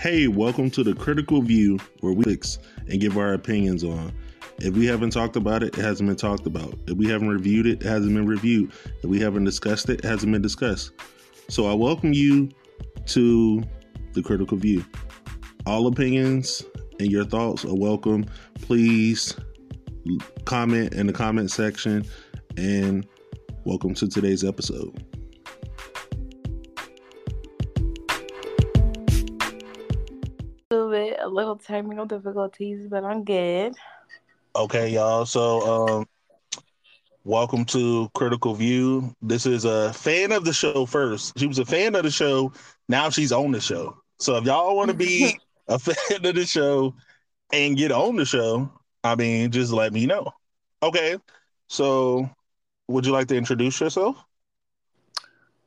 Hey, welcome to the Critical View, where we fix and give our opinions on. If we haven't talked about it, it hasn't been talked about. If we haven't reviewed it, it hasn't been reviewed. If we haven't discussed it, it hasn't been discussed. So I welcome you to the Critical View. All opinions and your thoughts are welcome. Please comment in the comment section and welcome to today's episode. Little technical difficulties, but I'm good. Okay, y'all. So, um, welcome to Critical View. This is a fan of the show first. She was a fan of the show. Now she's on the show. So, if y'all want to be a fan of the show and get on the show, I mean, just let me know. Okay. So, would you like to introduce yourself?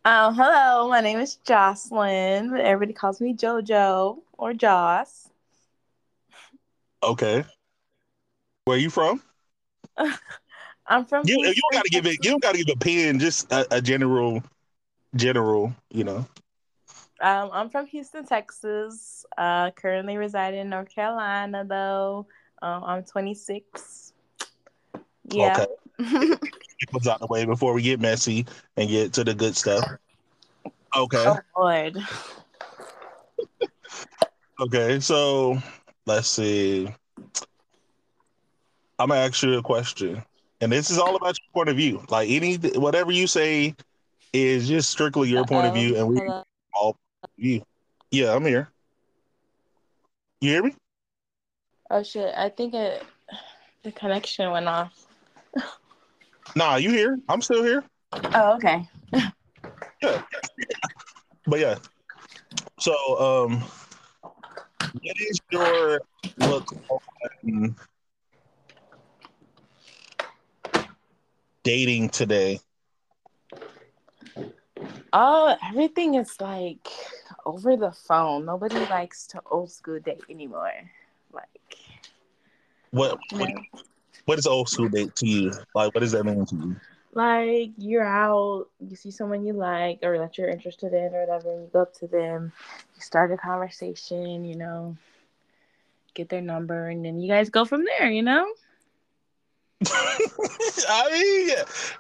Um, hello, my name is Jocelyn, but everybody calls me JoJo or Joss. Okay. Where you from? I'm from. You, you don't gotta give it. You don't gotta give a pin. Just a, a general, general. You know. Um, I'm from Houston, Texas. Uh, currently residing in North Carolina, though. Um, I'm 26. Yeah. Okay. What's out the way before we get messy and get to the good stuff. Okay. oh Lord. Okay. So let's see. I'm gonna ask you a question, and this is all about your point of view. Like any whatever you say is just strictly your point of view, and we Hello. all you. Yeah, I'm here. You hear me? Oh shit! I think it the connection went off. Nah, you here? I'm still here. Oh, okay. Yeah. But yeah. So, um, what is your look on dating today? Oh, everything is like over the phone. Nobody likes to old school date anymore. Like, What what, what is old school date to you? Like, what does that mean to you? Like you're out, you see someone you like or that you're interested in or whatever, and you go up to them, you start a conversation, you know, get their number, and then you guys go from there, you know? I mean,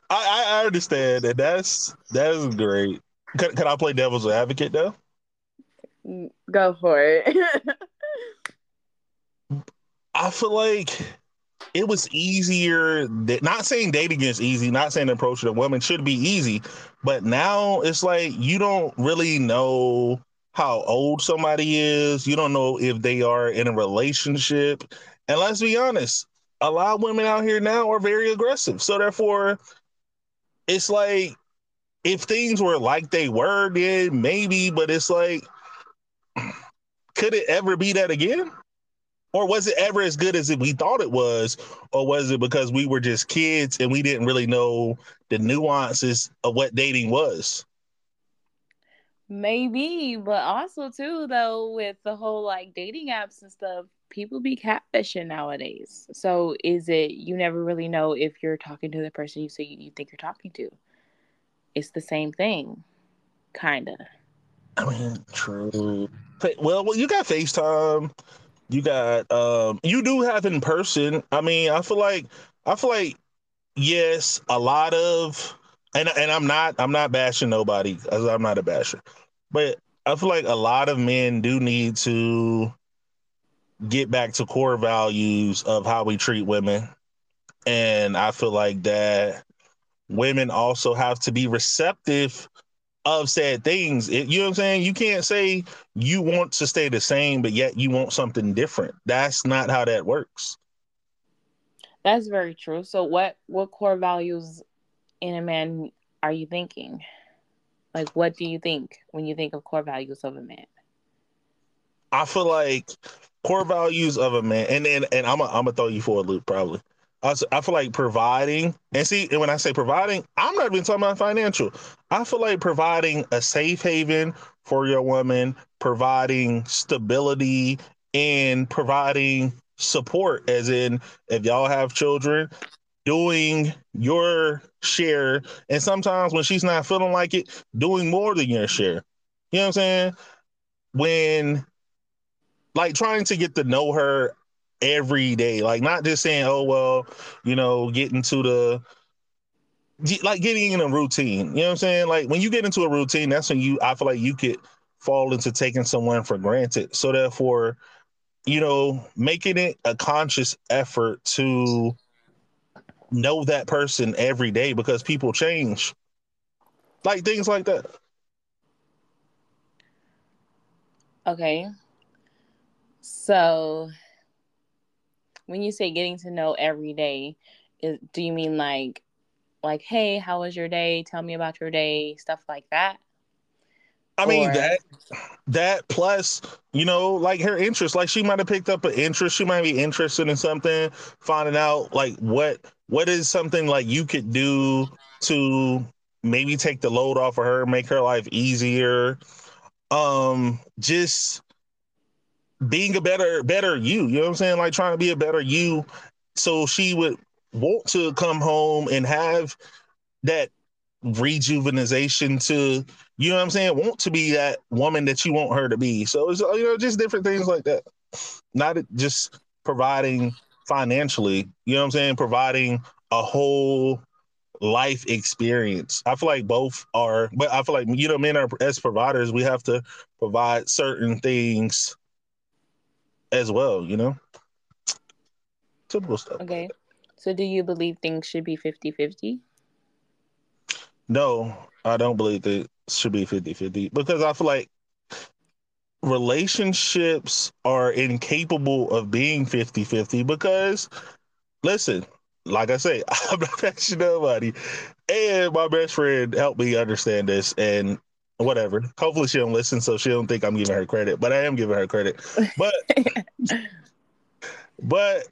I, I understand that. That's that's great. Can, can I play devil's advocate though? Go for it. I feel like it was easier. That, not saying dating is easy, not saying approaching a woman should be easy, but now it's like you don't really know how old somebody is. You don't know if they are in a relationship. And let's be honest, a lot of women out here now are very aggressive. So therefore, it's like if things were like they were, then maybe, but it's like, could it ever be that again? Or was it ever as good as we thought it was? Or was it because we were just kids and we didn't really know the nuances of what dating was? Maybe, but also too though with the whole like dating apps and stuff, people be catfishing nowadays. So is it you never really know if you're talking to the person you say you think you're talking to? It's the same thing, kinda. I mean, true. Well, well, you got FaceTime. You got um you do have in person. I mean, I feel like I feel like yes, a lot of and and I'm not I'm not bashing nobody as I'm not a basher. But I feel like a lot of men do need to get back to core values of how we treat women. And I feel like that women also have to be receptive of said things. It, you know what I'm saying? You can't say you want to stay the same, but yet you want something different. That's not how that works. That's very true. So what what core values in a man are you thinking? Like what do you think when you think of core values of a man? I feel like core values of a man, and and, and I'm a, I'm gonna throw you for a loop probably. I, feel like providing, and see, and when I say providing, I'm not even talking about financial. I feel like providing a safe haven for your woman, providing stability, and providing support, as in if y'all have children, doing your share, and sometimes when she's not feeling like it, doing more than your share. You know what I'm saying? When like trying to get to know her every day. Like not just saying, oh well, you know, getting to the like getting in a routine. You know what I'm saying? Like when you get into a routine, that's when you I feel like you could fall into taking someone for granted. So therefore, you know, making it a conscious effort to know that person every day because people change. Like things like that. Okay. So when you say getting to know every day, is do you mean like like hey, how was your day? Tell me about your day, stuff like that? I mean or... that that plus, you know, like her interest. Like she might have picked up an interest. She might be interested in something, finding out like what what is something like you could do to maybe take the load off of her, make her life easier. Um, just being a better better you. You know what I'm saying? Like trying to be a better you, so she would want to come home and have that rejuvenation to you know what I'm saying? Want to be that woman that you want her to be. So it's you know just different things like that. Not just providing financially you know what I'm saying? Providing a whole life experience. I feel like both are but I feel like you know men are as providers we have to provide certain things as well you know? Typical stuff. Okay. So do you believe things should be 50 50 no, I don't believe that should be 50 50 because I feel like relationships are incapable of being 50 50 because, listen, like I say, I'm not touching nobody. And my best friend helped me understand this and whatever. Hopefully she don't listen so she don't think I'm giving her credit, but I am giving her credit. But but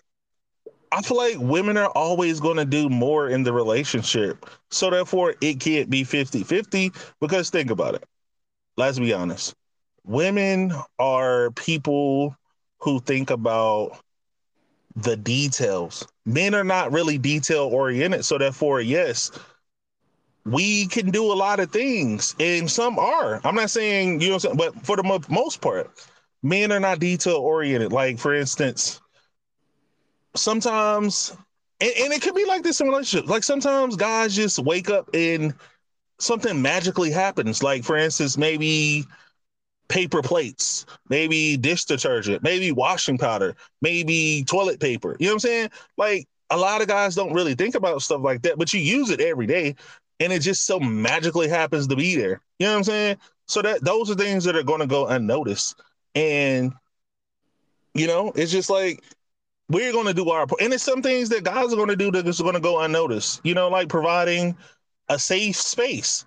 I feel like women are always going to do more in the relationship. So therefore, it can't be 50 50 because think about it. Let's be honest. Women are people who think about the details. Men are not really detail oriented. So therefore, yes, we can do a lot of things and some are. I'm not saying, you know, but for the most part, men are not detail oriented. Like, for instance, sometimes and, and, it could be like this in relationships. Like sometimes guys just wake up and something magically happens. Like for instance, maybe paper plates, maybe dish detergent, maybe washing powder, maybe toilet paper. You know what I'm saying? Like a lot of guys don't really think about stuff like that, but you use it every day and it just so magically happens to be there. You know what I'm saying? So that those are things that are going to go unnoticed. And you know, it's just like we're going to do our and it's some things that guys are going to do that is going to go unnoticed you know like providing a safe space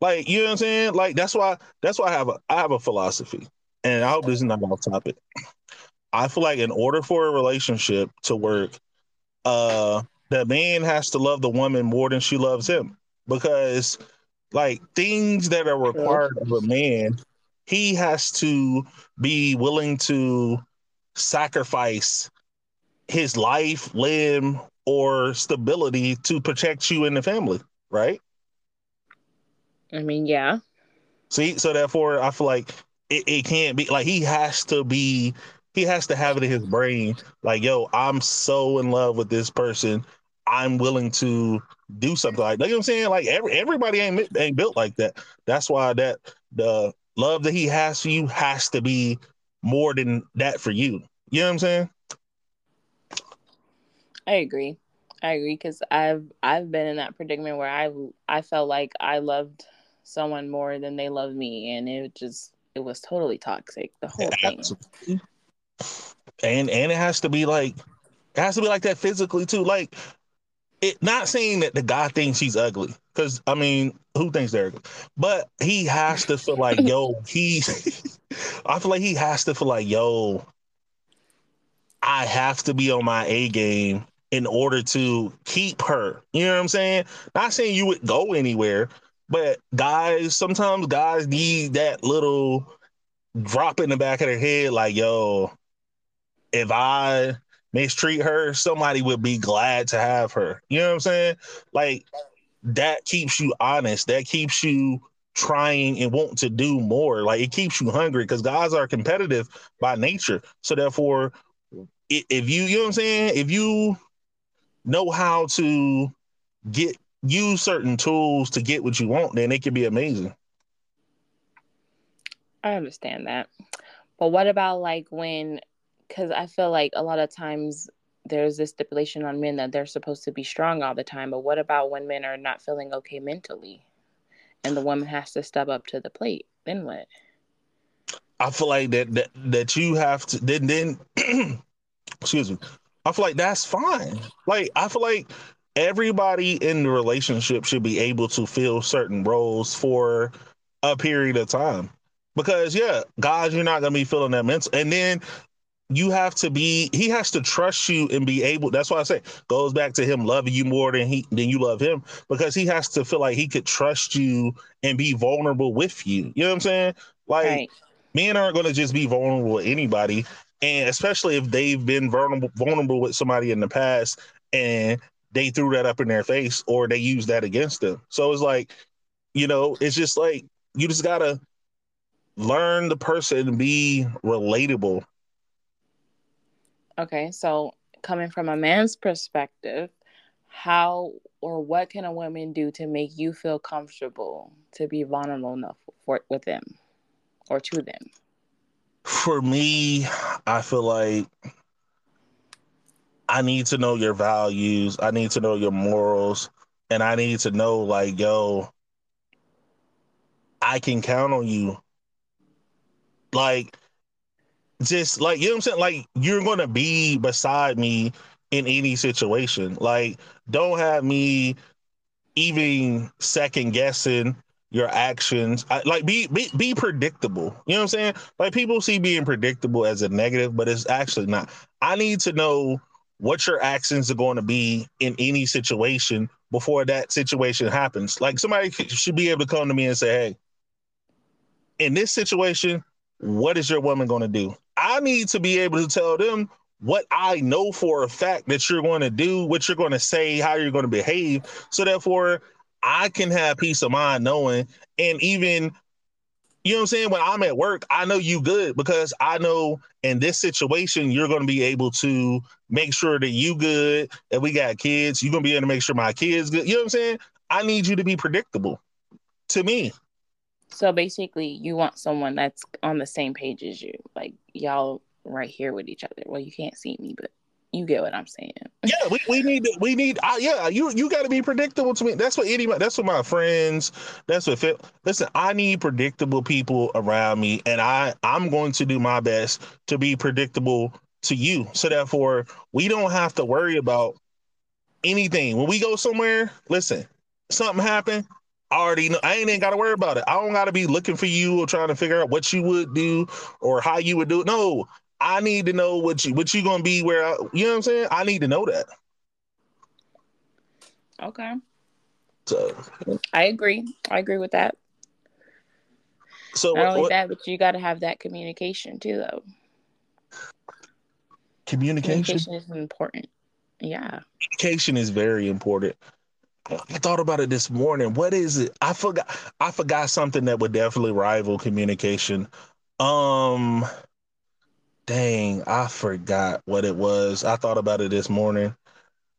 like you know what i'm saying like that's why that's why i have a i have a philosophy and i hope this is not off topic i feel like in order for a relationship to work uh the man has to love the woman more than she loves him because like things that are required of a man he has to be willing to sacrifice his life, limb, or stability to protect you and the family, right? I mean, yeah. See, so therefore, I feel like it, it can't be like he has to be, he has to have it in his brain, like, yo, I'm so in love with this person. I'm willing to do something like that. You know what I'm saying? Like every everybody ain't ain't built like that. That's why that the love that he has for you has to be more than that for you. You know what I'm saying? I agree. I agree because I've I've been in that predicament where I I felt like I loved someone more than they loved me, and it just it was totally toxic. The whole yeah, thing. Absolutely. And and it has to be like it has to be like that physically too. Like it not saying that the guy thinks he's ugly because I mean who thinks they're ugly, but he has to feel like yo he. I feel like he has to feel like yo. I have to be on my A game in order to keep her. You know what I'm saying? Not saying you would go anywhere, but guys, sometimes guys need that little drop in the back of their head, like, yo, if I mistreat her, somebody would be glad to have her. You know what I'm saying? Like that keeps you honest. That keeps you trying and want to do more. Like it keeps you hungry because guys are competitive by nature. So therefore, if you you know what I'm saying, if you know how to get use certain tools to get what you want, then it can be amazing. I understand that. But what about like when because I feel like a lot of times there's this stipulation on men that they're supposed to be strong all the time. But what about when men are not feeling okay mentally and the woman has to step up to the plate? Then what? I feel like that that, that you have to then then excuse me. I feel like that's fine. Like I feel like everybody in the relationship should be able to fill certain roles for a period of time. Because yeah, guys, you're not gonna be feeling that mental, and then you have to be he has to trust you and be able that's why i say goes back to him loving you more than he than you love him because he has to feel like he could trust you and be vulnerable with you. You know what i'm saying? Like right. men aren't going to just be vulnerable with anybody and especially if they've been vulnerable vulnerable with somebody in the past and they threw that up in their face or they use that against them. So it's like you know it's just like you just gotta learn the person and be relatable Okay, so coming from a man's perspective, how or what can a woman do to make you feel comfortable to be vulnerable enough for with them or to them? For me, I feel like I need to know your values. I need to know your morals. And I need to know, like, yo, I can count on you. Like, just like you know what I'm saying? Like you're gonna be beside me in any situation. Like, don't have me even second guessing your actions. I, like be, be be predictable. You know what I'm saying? Like people see being predictable as a negative, but it's actually not. I need to know what your actions are going to be in any situation before that situation happens. Like somebody should be able to come to me and say, "Hey, in this situation, what is your woman going to do? I need to be able to tell them what I know for a fact that you're going to do, what you're going to say, how you're going to behave. So therefore, I can have peace of mind knowing, and even, you know what I'm saying? When I'm at work, I know you good because I know in this situation, you're going to be able to make sure that you good. If we got kids, you're going to be able to make sure my kids good. You know what I'm saying? I need you to be predictable to me. So basically, you want someone that's on the same page as you, like y'all right here with each other. Well, you can't see me, but you get what I'm saying. yeah, we, we need to, we need uh, yeah, you you got to be predictable to me. That's what anybody. That's what my friends. That's what fit. Listen, I need predictable people around me, and I I'm going to do my best to be predictable to you. So therefore, we don't have to worry about anything when we go somewhere. Listen, something happened I already know I ain't even gotta worry about it. I don't gotta be looking for you or trying to figure out what you would do or how you would do it. No, I need to know what you what you gonna be where I, you know what I'm saying? I need to know that. Okay. So I agree. I agree with that. So not what, only what, that, but you gotta have that communication too though. Communication, communication is important. Yeah. Communication is very important. I thought about it this morning. What is it? I forgot. I forgot something that would definitely rival communication. Um, dang, I forgot what it was. I thought about it this morning,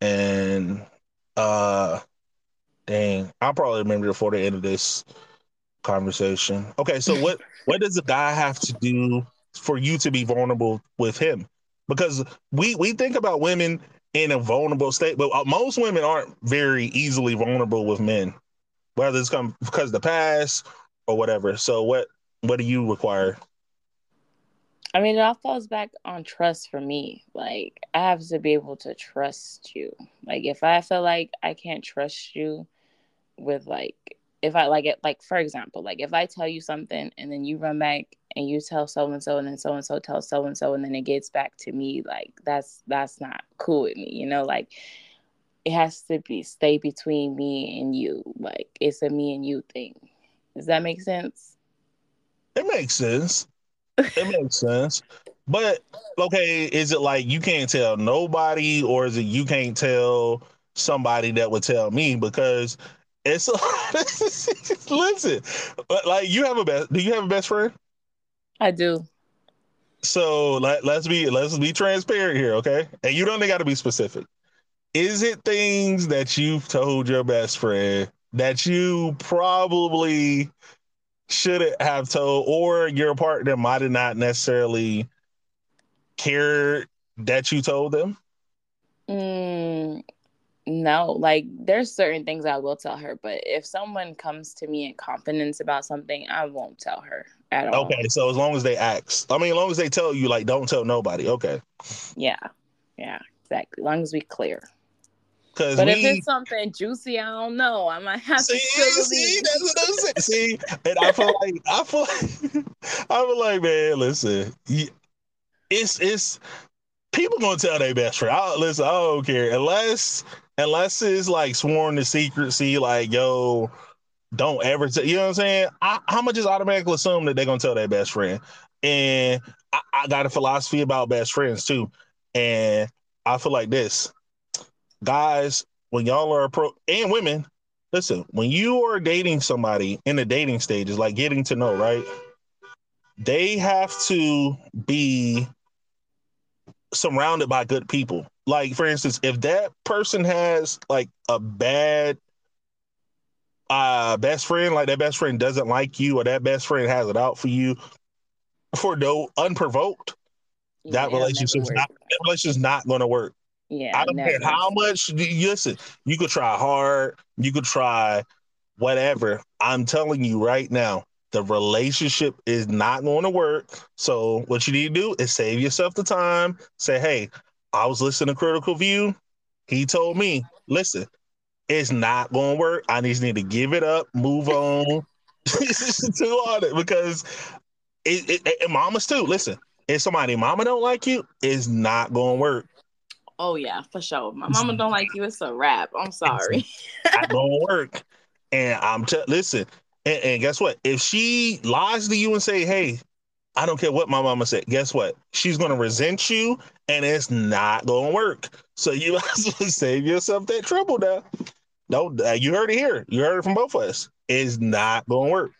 and uh, dang, I'll probably remember before the end of this conversation. Okay, so what what does a guy have to do for you to be vulnerable with him? Because we we think about women in a vulnerable state. But uh, most women aren't very easily vulnerable with men, whether it's come because the past or whatever. So what what do you require? I mean, it all falls back on trust for me. Like, I have to be able to trust you. Like, if I feel like I can't trust you with, like, if I like it, like, for example, like, if I tell you something and then you run back and you tell so and so and then so and so tells so and so and then it gets back to me like that's that's not cool with me you know like it has to be stay between me and you like it's a me and you thing. Does that make sense? It makes sense. It makes sense. But okay is it like you can't tell nobody or is it you can't tell somebody that would tell me? Because It's listen, but like you have a best. Do you have a best friend? I do. So let, let's be let's be transparent here, okay? And you don't they got to be specific. Is it things that you've told your best friend that you probably shouldn't have told, or your partner might have not necessarily cared that you told them? Mm, no, like there's certain things I will tell her, but if someone comes to me in confidence about something, I won't tell her at all. Okay, so as long as they ask, I mean, as long as they tell you, like, don't tell nobody. Okay. Yeah, yeah, exactly. As long as we clear. Because But we, if it's something juicy, I don't know. I might have see, to see, that's what I'm saying. See, and I feel like I feel like I feel like, man, listen, it's it's people gonna tell their best friend. I, listen, I don't care unless unless it's like sworn to secrecy, like yo, don't ever tell. You know what I'm saying? I, I'm gonna just automatically assume that they're gonna tell their best friend, and I, I got a philosophy about best friends too, and I feel like this, guys, when y'all are pro and women, listen, when you are dating somebody in the dating stages, like getting to know, right? They have to be surrounded by good people. Like, for instance, if that person has like a bad uh best friend, like that best friend doesn't like you, or that best friend has it out for you for no unprovoked, that it'll relationship's not that relationship's not gonna work. Yeah, I don't care how much you listen. You could try hard. You could try whatever. I'm telling you right now, the relationship is not going to work. So what you need to do is save yourself the time. Say, hey, I was listening to Critical View. He told me, listen, it's not going to work. I just need to give it up, move on. to on it because it, it, and mamas too. Listen, if somebody mama don't like you, it's not going to work. Oh yeah, for sure. My mama don't like you. It's a wrap. I'm sorry. not gonna work. And I'm t- listen, and, and guess what? If she lies to you and say, "Hey, I don't care what my mama said," guess what? She's gonna resent you, and it's not gonna work. So you save yourself that trouble now. No, uh, you heard it here. You heard it from both of us. It's not gonna work.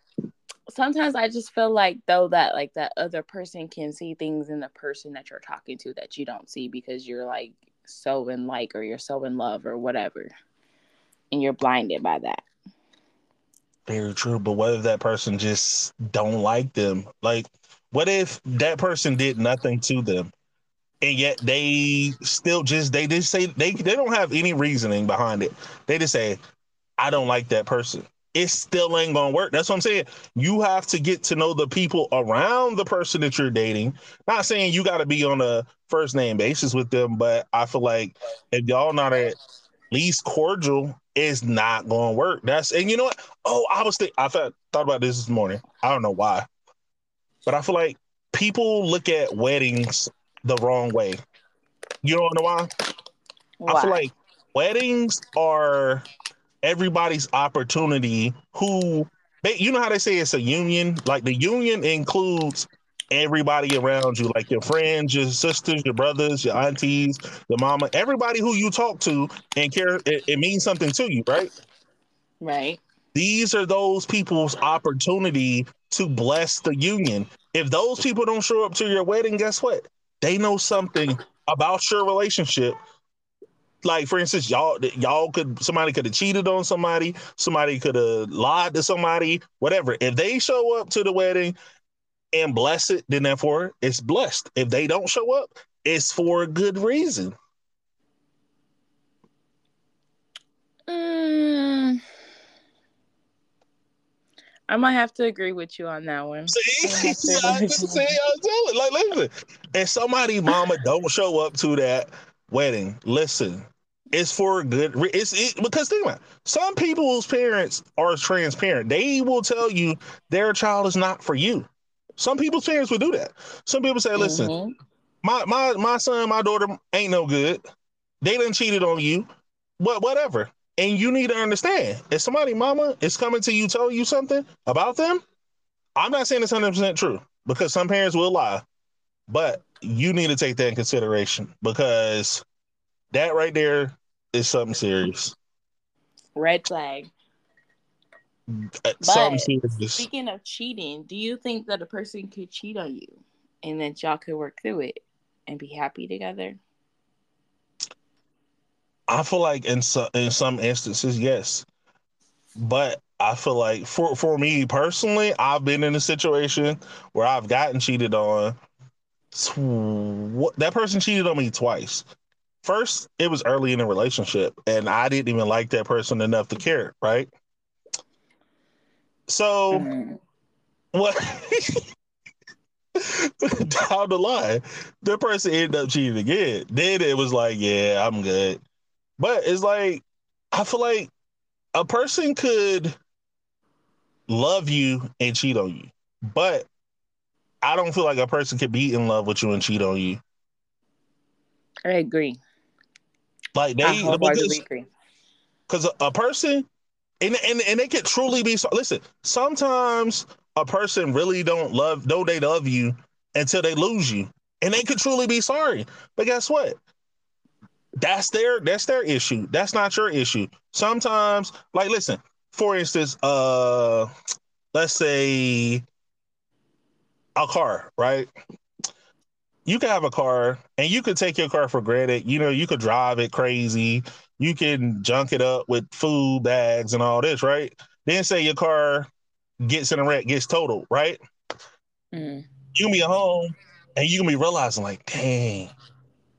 Sometimes I just feel like though that like that other person can see things in the person that you're talking to that you don't see because you're like so in like or you're so in love or whatever. And you're blinded by that. Very true. But what if that person just don't like them? Like, what if that person did nothing to them? And yet they still just they just say they they don't have any reasoning behind it. They just say, I don't like that person. It still ain't gonna work. That's what I'm saying. You have to get to know the people around the person that you're dating. Not saying you gotta be on a first name basis with them, but I feel like if y'all not at least cordial, is not gonna work. That's and you know what? Oh, I was think I thought thought about this this morning. I don't know why, but I feel like people look at weddings the wrong way. You don't know why? I feel like weddings are everybody's opportunity. Who they, you know how they say it's a union. Like the union includes everybody around you, like your friends, your sisters, your brothers, your aunties, your mama, everybody who you talk to and care. It, it means something to you, right? right. These are those people's opportunity to bless the union. If those people don't show up to your wedding, guess what? They know something about your relationship. Like for instance, y'all y'all could somebody could have cheated on somebody, somebody could have lied to somebody, whatever. If they show up to the wedding and bless it, then therefore it's blessed. If they don't show up, it's for a good reason. Mm, I might have to agree with you on that one. See, I See, I with just you. say I tell it. Like, listen, if somebody mama don't show up to that wedding, listen, it's for a good. Re- it's it, because think about it. Some people's parents are transparent. They will tell you their child is not for you. Some people's parents will do that. Some people say, listen, Mhm. my my my son, my daughter ain't no good. They done cheated on you, but whatever. And you need to understand, if somebody mama is coming to you telling you something about them, I'm not saying it's 100 percent true because some parents will lie, but you need to take that in consideration because that right there is something serious. Red flag. Some But speaking of cheating, do you think that a person could cheat on you and that y'all could work through it and be happy together? I feel like in some in some instances, yes, but I feel like for for me personally, I've been in a situation where I've gotten cheated on. Tw- That person cheated on me twice. First, it was early in a relationship, and I didn't even like that person enough to care, right? So Mm. what? down the line, the person ended up cheating again. Then it was like, yeah, I'm good. But it's like, I feel like a person could love you and cheat on you, but I don't feel like a person could be in love with you and cheat on you. I agree. Like they, because agree. because a, a person and, and and they could truly be so listen sometimes a person really don't love know they love you until they lose you. And they could truly be sorry. But guess what? That's their that's their issue. That's not your issue. Sometimes like listen for instance uh let's say a car right? You can have a car and you could take your car for granted. You know you could drive it crazy you can junk it up with food bags and all this right? Then say your car gets in a wreck gets totaled right? Mm. you can be at home and you can be realizing like dang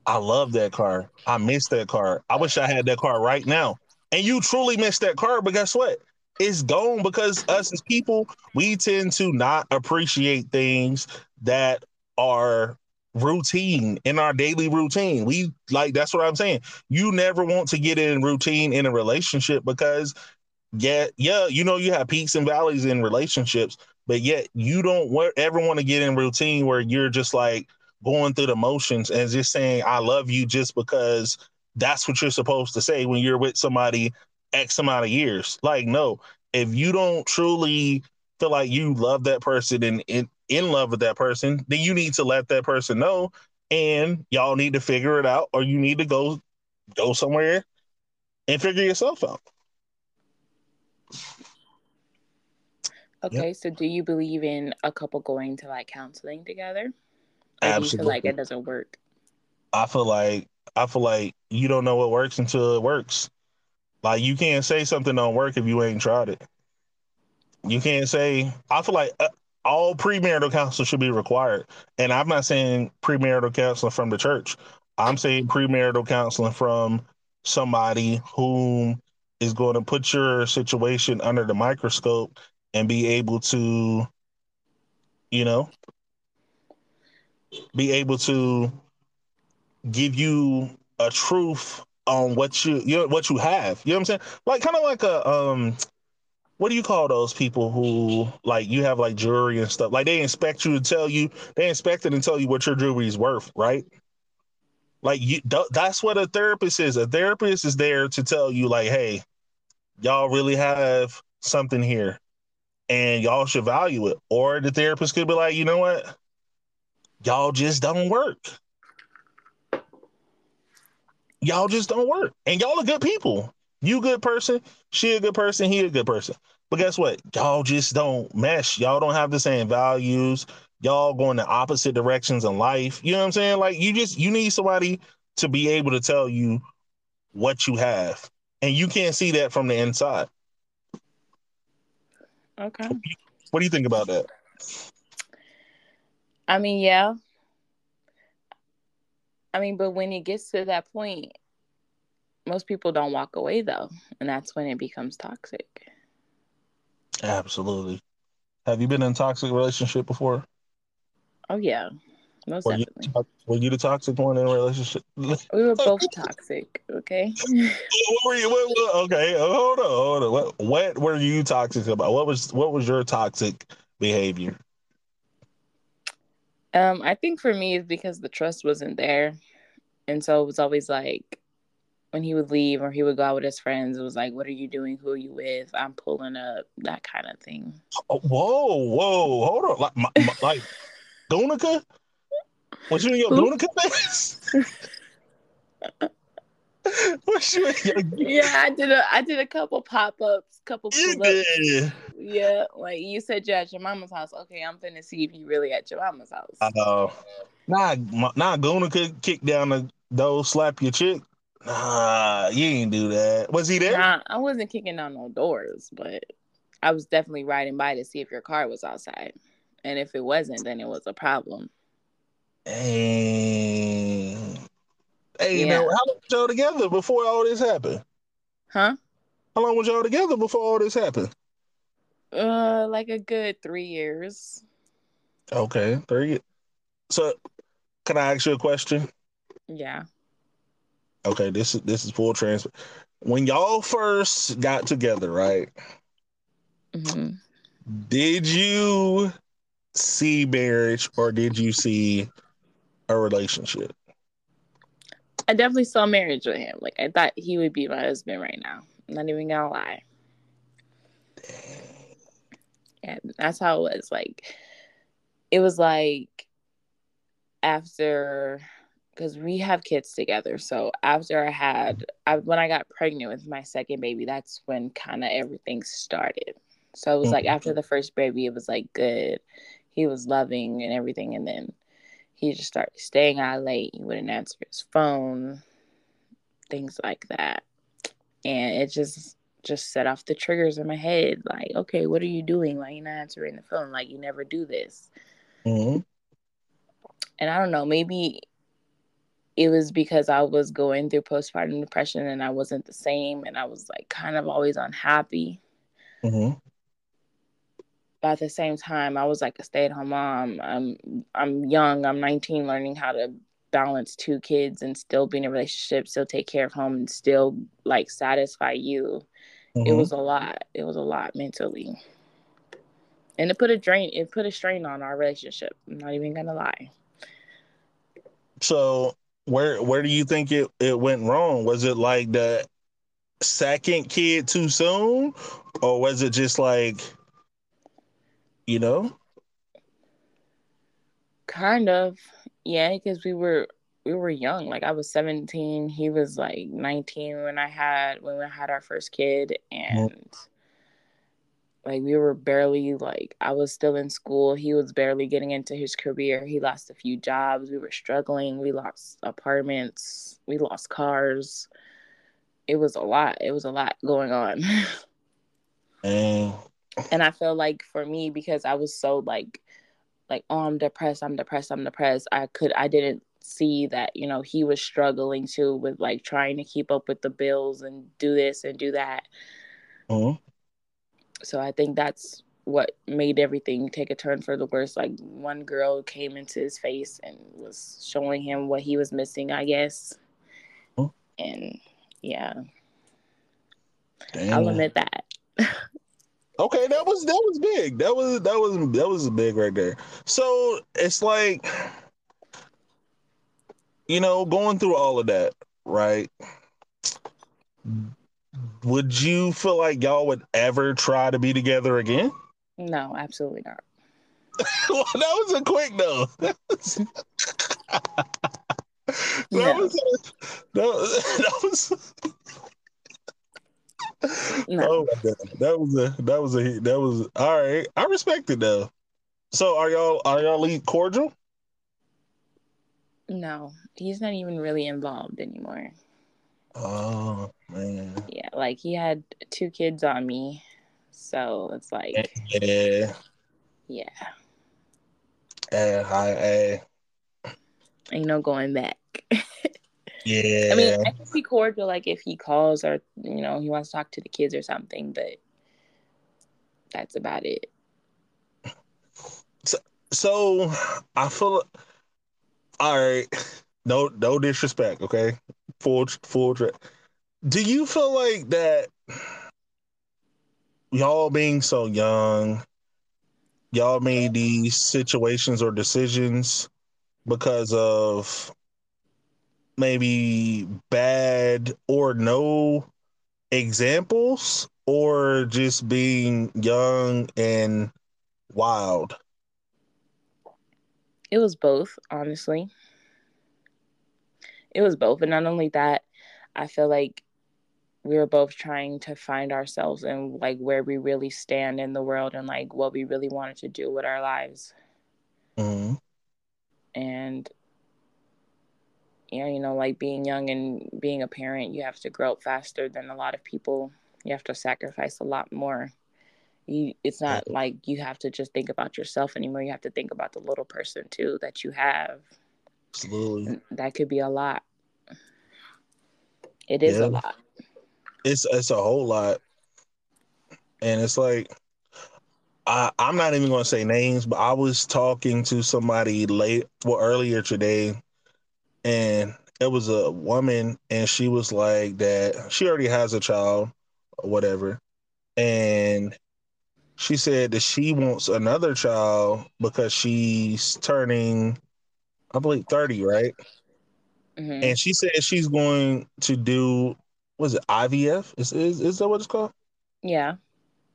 i love that car. I miss that car. I wish i had that car right now. And you truly miss that car but guess what? It's gone because us as people we tend to not appreciate things that are routine in our daily routine. We like that's what i'm saying. You never want to get in routine in a relationship because yeah yeah you know you have peaks and valleys in relationships but yet you don't ever want to get in routine where you're just like going through the motions and just saying i love you just because that's what you're supposed to say when you're with somebody x amount of years. Like no if you don't truly feel like you love that person and in, in love with that person then you need to let that person know and y'all need to figure it out or you need to go go somewhere and figure yourself out Okay, so do you believe in a couple going to like counseling together? Or do you feel like it doesn't work? I feel like I feel like you don't know what works until it works. Like you can't say something don't work if you ain't tried it. You can't say. I feel like uh, all premarital counseling should be required, and I'm not saying premarital counseling from the church. I'm saying premarital counseling from somebody whom is going to put your situation under the microscope and be able to, you know, be able to give you a truth on what you you know, what you have. You know what I'm saying? Like kind of like a um what do you call those people who like you have like jewelry and stuff? Like they inspect you to tell you they inspect it and tell you what your jewelry is worth, right? Like you th- that's what a therapist is. A therapist is there to tell you like, hey, y'all really have something here and y'all should value it. Or the therapist could be like, you know what? Y'all just don't work y'all just don't work. And y'all are good people. You good person, she a good person, he a good person. But guess what? Y'all just don't mesh. Y'all don't have the same values. Y'all going the opposite directions in life. You know what I'm saying? Like you just you need somebody to be able to tell you what you have. And you can't see that from the inside. Okay. What do you think about that? I mean, yeah. I mean, but when it gets to that point, most people don't walk away though, and that's when it becomes toxic. Absolutely. Have you been in a toxic relationship before? Oh yeah, most Were you, definitely. were you the toxic one in a relationship? We were both toxic. Okay. were you? What, what, okay, hold on, hold on. What, what were you toxic about? What was what was your toxic behavior? Um, I think for me it's because the trust wasn't there, and so it was always like when he would leave or he would go out with his friends, it was like, "What are you doing? Who are you with? I'm pulling up." That kind of thing. Oh, whoa, whoa, hold on, like, my, my, like Dunica? Was you in your Who? Dunica days? What you- Yeah, I did a I did a couple pop ups, couple pull ups. did. Yeah, like you said, you're at your mama's house. Okay, I'm finna see if you really at your mama's house. Uh, nah, nah, Guna could kick down the door, slap your chick. Nah, you ain't do that. Was he there? Nah, I wasn't kicking down no doors, but I was definitely riding by to see if your car was outside. And if it wasn't, then it was a problem. Hey, hey, Yeah. now, how long was y'all together before all this happened? Huh? How long was y'all together before all this happened? Uh like a good three years. Okay, three. So, can I ask you a question? Yeah. Okay, this is this is full transfer. When y'all first got together, right? hmm Did you see marriage or did you see a relationship? I definitely saw marriage with him. Like I thought he would be my husband right now. I'm not even gonna lie. And that's how it was. Like it was like after because we have kids together. So after I had I, when I got pregnant with my second baby, that's when kind of everything started. So it was like after the first baby, it was like good. He was loving and everything, and then he just started staying out late. He wouldn't answer his phone, things like that, and it just just set off the triggers in my head. Like, okay, what are you doing? Like, you're not answering the phone. Like, you never do this. hmm And I don't know, maybe it was because I was going through postpartum depression and I wasn't the same, and I was like kind of always unhappy. hmm But at the same time, I was like a stay at home mom. I'm I'm young. I'm 19, learning how to balance two kids and still be in a relationship, still take care of home, and still like satisfy you. It was a lot. It was a lot mentally, and it put a drain. It put a strain on our relationship. I'm not even gonna lie. So where where do you think it, it went wrong? Was it like the second kid too soon? Or was it just like you know? Kind of, yeah, because we were we were young. Like I was 17, he was like 19 when I had when we had our first kid, mm-hmm. and like we were barely like I was still in school. He was barely getting into his career. He lost a few jobs. We were struggling. We lost apartments. We lost cars. It was a lot. It was a lot going on. And and I feel like for me because I was so like like oh I'm depressed I'm depressed I'm depressed I could I didn't see that you know he was struggling too with like trying to keep up with the bills and do this and do that Mhm. So I think that's what made everything take a turn for the worse like one girl came into his face and was showing him what he was missing I guess Mhm. and yeah Damn. I'll admit that Okay, that was that was big. That was that was that was big right there. So it's like you know, going through all of that, right? Would you feel like y'all would ever try to be together again? no absolutely not well, that was a quick no. that was that No. was that was no Oh my god, that was a that was a that was all right. I respect it though. So are y'all are y'all cordial? No, he's not even really involved anymore. Oh man, Yeah, like he had two kids on me. So it's like, yeah, yeah, yeah, hi, eh, ain't no going back. yeah. I mean, I can be cordial, like if he calls or, you know, he wants to talk to the kids or something, but that's about it. so I feel all right. No, no disrespect. Okay, full. tra- Do you feel like that? Y'all being so young, y'all made these situations or decisions because of maybe bad or no examples or just being young and wild It was both, honestly. It was both. And not only that, I feel like we were both trying to find ourselves and like where we really stand in the world and like what we really wanted to do with our lives. Mm-hmm. And yeah, you know, like being young and being a parent, you have to grow up faster than a lot of people. You have to sacrifice a lot more. You, it's not like you have to just think about yourself anymore. You have to think about the little person too that you have. Absolutely. That could be a lot. It is yeah. a lot. It's it's a whole lot. And it's like I, I'm not even gonna say names, but I was talking to somebody late well earlier today and it was a woman and she was like that she already has a child or whatever and she said that she wants another child because she's turning i believe 30 right mm-hmm. and she said she's going to do was it ivf is, is is that what it's called yeah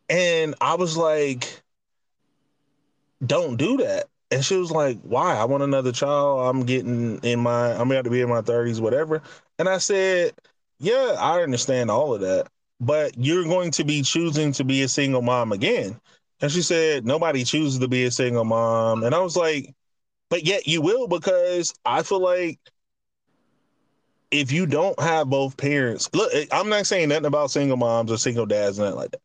and i was like don't do that and she was like, Why? I want another child. I'm getting in my, I'm about to be in my 30s, whatever. And I said, Yeah, I understand all of that, but you're going to be choosing to be a single mom again. And she said, Nobody chooses to be a single mom. And I was like, But yet you will, because I feel like if you don't have both parents, look, eh, I'm not saying nothing about single moms or single dads, nothing like that.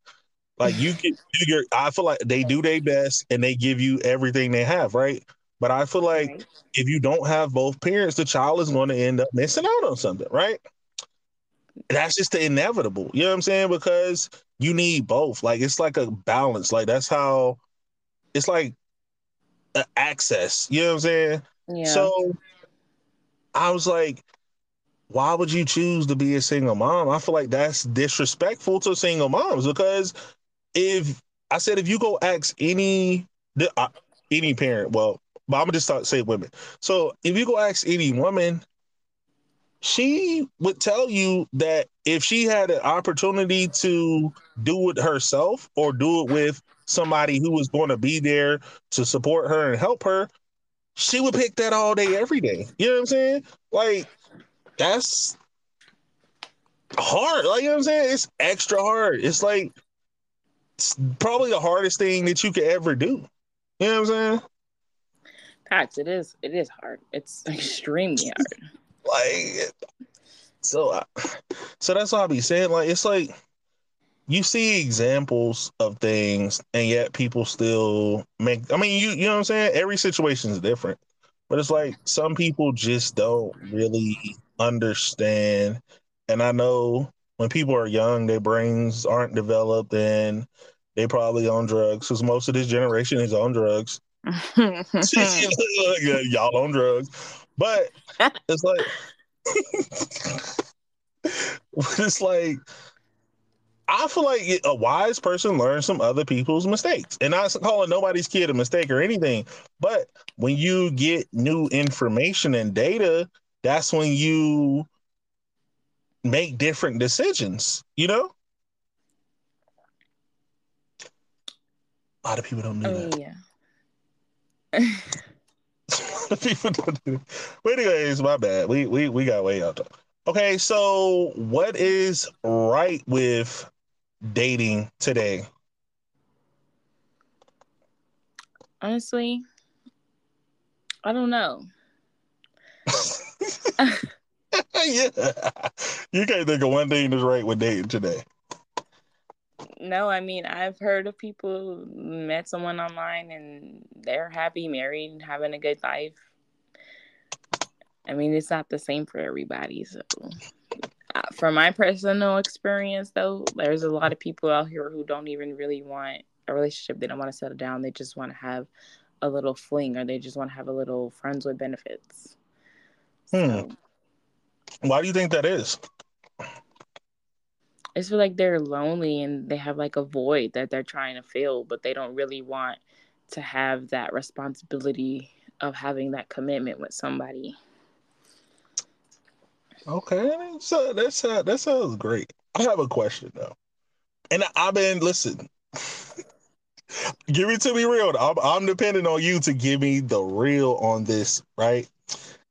Like you can do your I feel like they do their best and they give you everything they have, right? But I feel like right. if you don't have both parents, the child is going to end up missing out on something, right? That's just the inevitable. You know what I'm saying? Because you need both. Like it's like a balance. Like that's how it's like access. You know what I'm saying? Yeah. So I was like, why would you choose to be a single mom? I feel like that's disrespectful to single moms because if I said if you go ask any uh, any parent, well, but I'm gonna just start say women. So if you go ask any woman, she would tell you that if she had an opportunity to do it herself or do it with somebody who was going to be there to support her and help her, she would pick that all day, every day. You know what I'm saying? Like that's hard. Like you know what I'm saying? It's extra hard. It's like it's probably the hardest thing that you could ever do. You know what I'm saying? Facts. It is. It is hard. It's extremely hard. like, so, I, so that's what I be saying. Like, it's like you see examples of things, and yet people still make. I mean, you you know what I'm saying? Every situation is different, but it's like some people just don't really understand. And I know when people are young, their brains aren't developed and they probably on drugs because most of this generation is on drugs. Y'all on drugs, but it's like it's like I feel like a wise person learns from other people's mistakes, and not calling nobody's kid a mistake or anything. But when you get new information and data, that's when you make different decisions, you know? A lot of people don't know oh, that. Yeah. a lot of people don't do that. But anyways, my bad. We we we got way out. Okay, so what is right with dating today? Honestly, I don't know. yeah. You can't think of one thing that's right with dating today. No, I mean I've heard of people met someone online and they're happy, married, and having a good life. I mean, it's not the same for everybody. So, from my personal experience, though, there's a lot of people out here who don't even really want a relationship. They don't want to settle down. They just want to have a little fling, or they just want to have a little friends with benefits. Hmm. So, why do you think that is? I feel like they're lonely and they have like a void that they're trying to fill, but they don't really want to have that responsibility of having that commitment with somebody. Okay, so that's uh, that sounds great. I have a question though, and I've been listen. give it to me real. I'm, I'm depending on you to give me the real on this, right?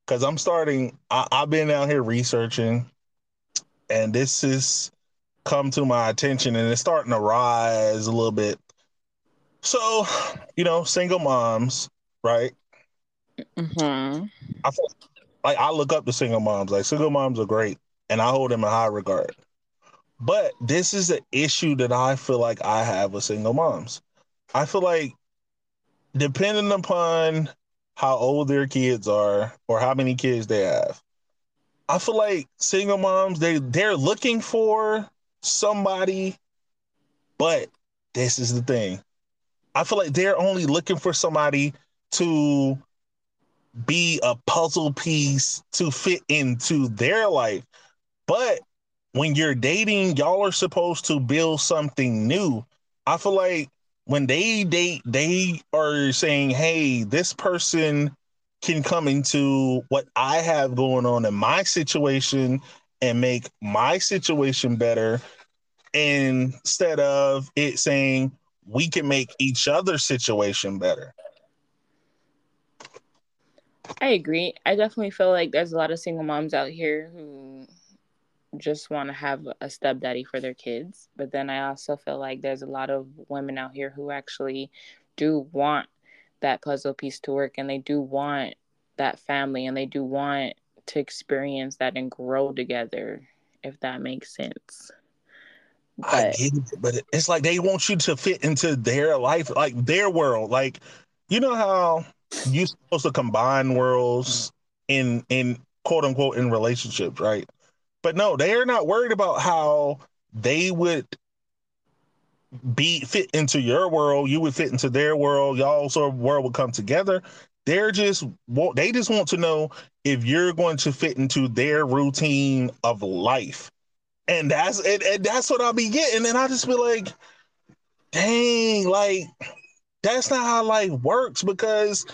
because I'm starting. I, have been out here researching, and this has come to my attention and it's starting to rise a little bit. So, you know, single moms, right? Mm-hmm. I feel like I look up to single moms. Like single moms are great, and I hold them in high regard. But this is an issue that I feel like I have with single moms. I feel like depending upon how old their kids are or how many kids they have, I feel like single moms they they're looking for somebody, but this is the thing. I feel like they're only looking for somebody to be a puzzle piece to fit into their life. But when you're dating, y'all are supposed to build something new. I feel like when they date, they are saying, hey, this person can come into what I have going on in my situation and make my situation better instead of it saying we can make each other's situation better. I agree. I definitely feel like there's a lot of single moms out here who just want to have a stepdaddy for their kids. But then I also feel like there's a lot of women out here who actually do want that puzzle piece to work and they do want that family and they do want to experience that and grow together, if that makes sense. But, I get it, but it's like they want you to fit into their life, like their world. Like, you know how you're supposed to combine worlds in in quote unquote in relationships, right? But no, they are not worried about how they would be fit into your world, you would fit into their world, y'all sort of world would come together. They're just they just want to know if you're going to fit into their routine of life. And that's and, and that's what I'll be getting. And I just be like, dang, like that's not how life works because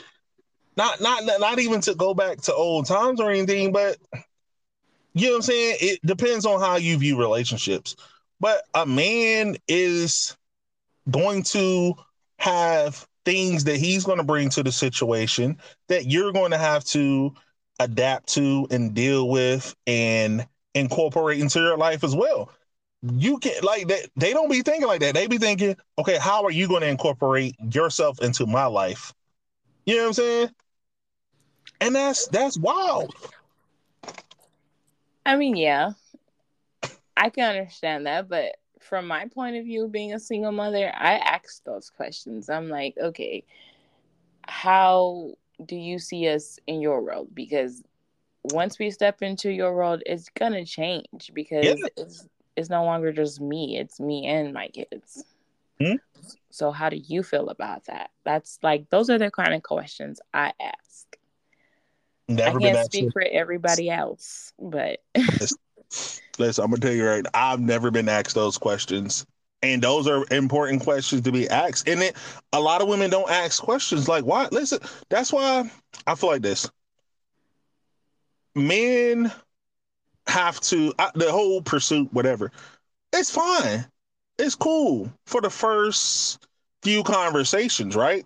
not not not even to go back to old times or anything, but you know what I'm saying? It depends on how you view relationships. But a man is going to have things that he's going to bring to the situation that you're going to have to adapt to and deal with and incorporate into your life as well. You can like that they don't be thinking like that. They be thinking, okay, how are you going to incorporate yourself into my life? You know what I'm saying? And that's that's wild. I mean, yeah. I can understand that, but from my point of view, being a single mother, I ask those questions. I'm like, okay, how do you see us in your world? Because once we step into your world, it's gonna change because yeah. it's it's no longer just me; it's me and my kids. Hmm? So, how do you feel about that? That's like those are the kind of questions I ask. Never I can't speak for everybody else, but Listen, I'm gonna tell you right. I've never been asked those questions, and those are important questions to be asked. And it, a lot of women don't ask questions like, "Why?" Listen, that's why I feel like this. Men have to the whole pursuit, whatever. It's fine. It's cool for the first few conversations, right?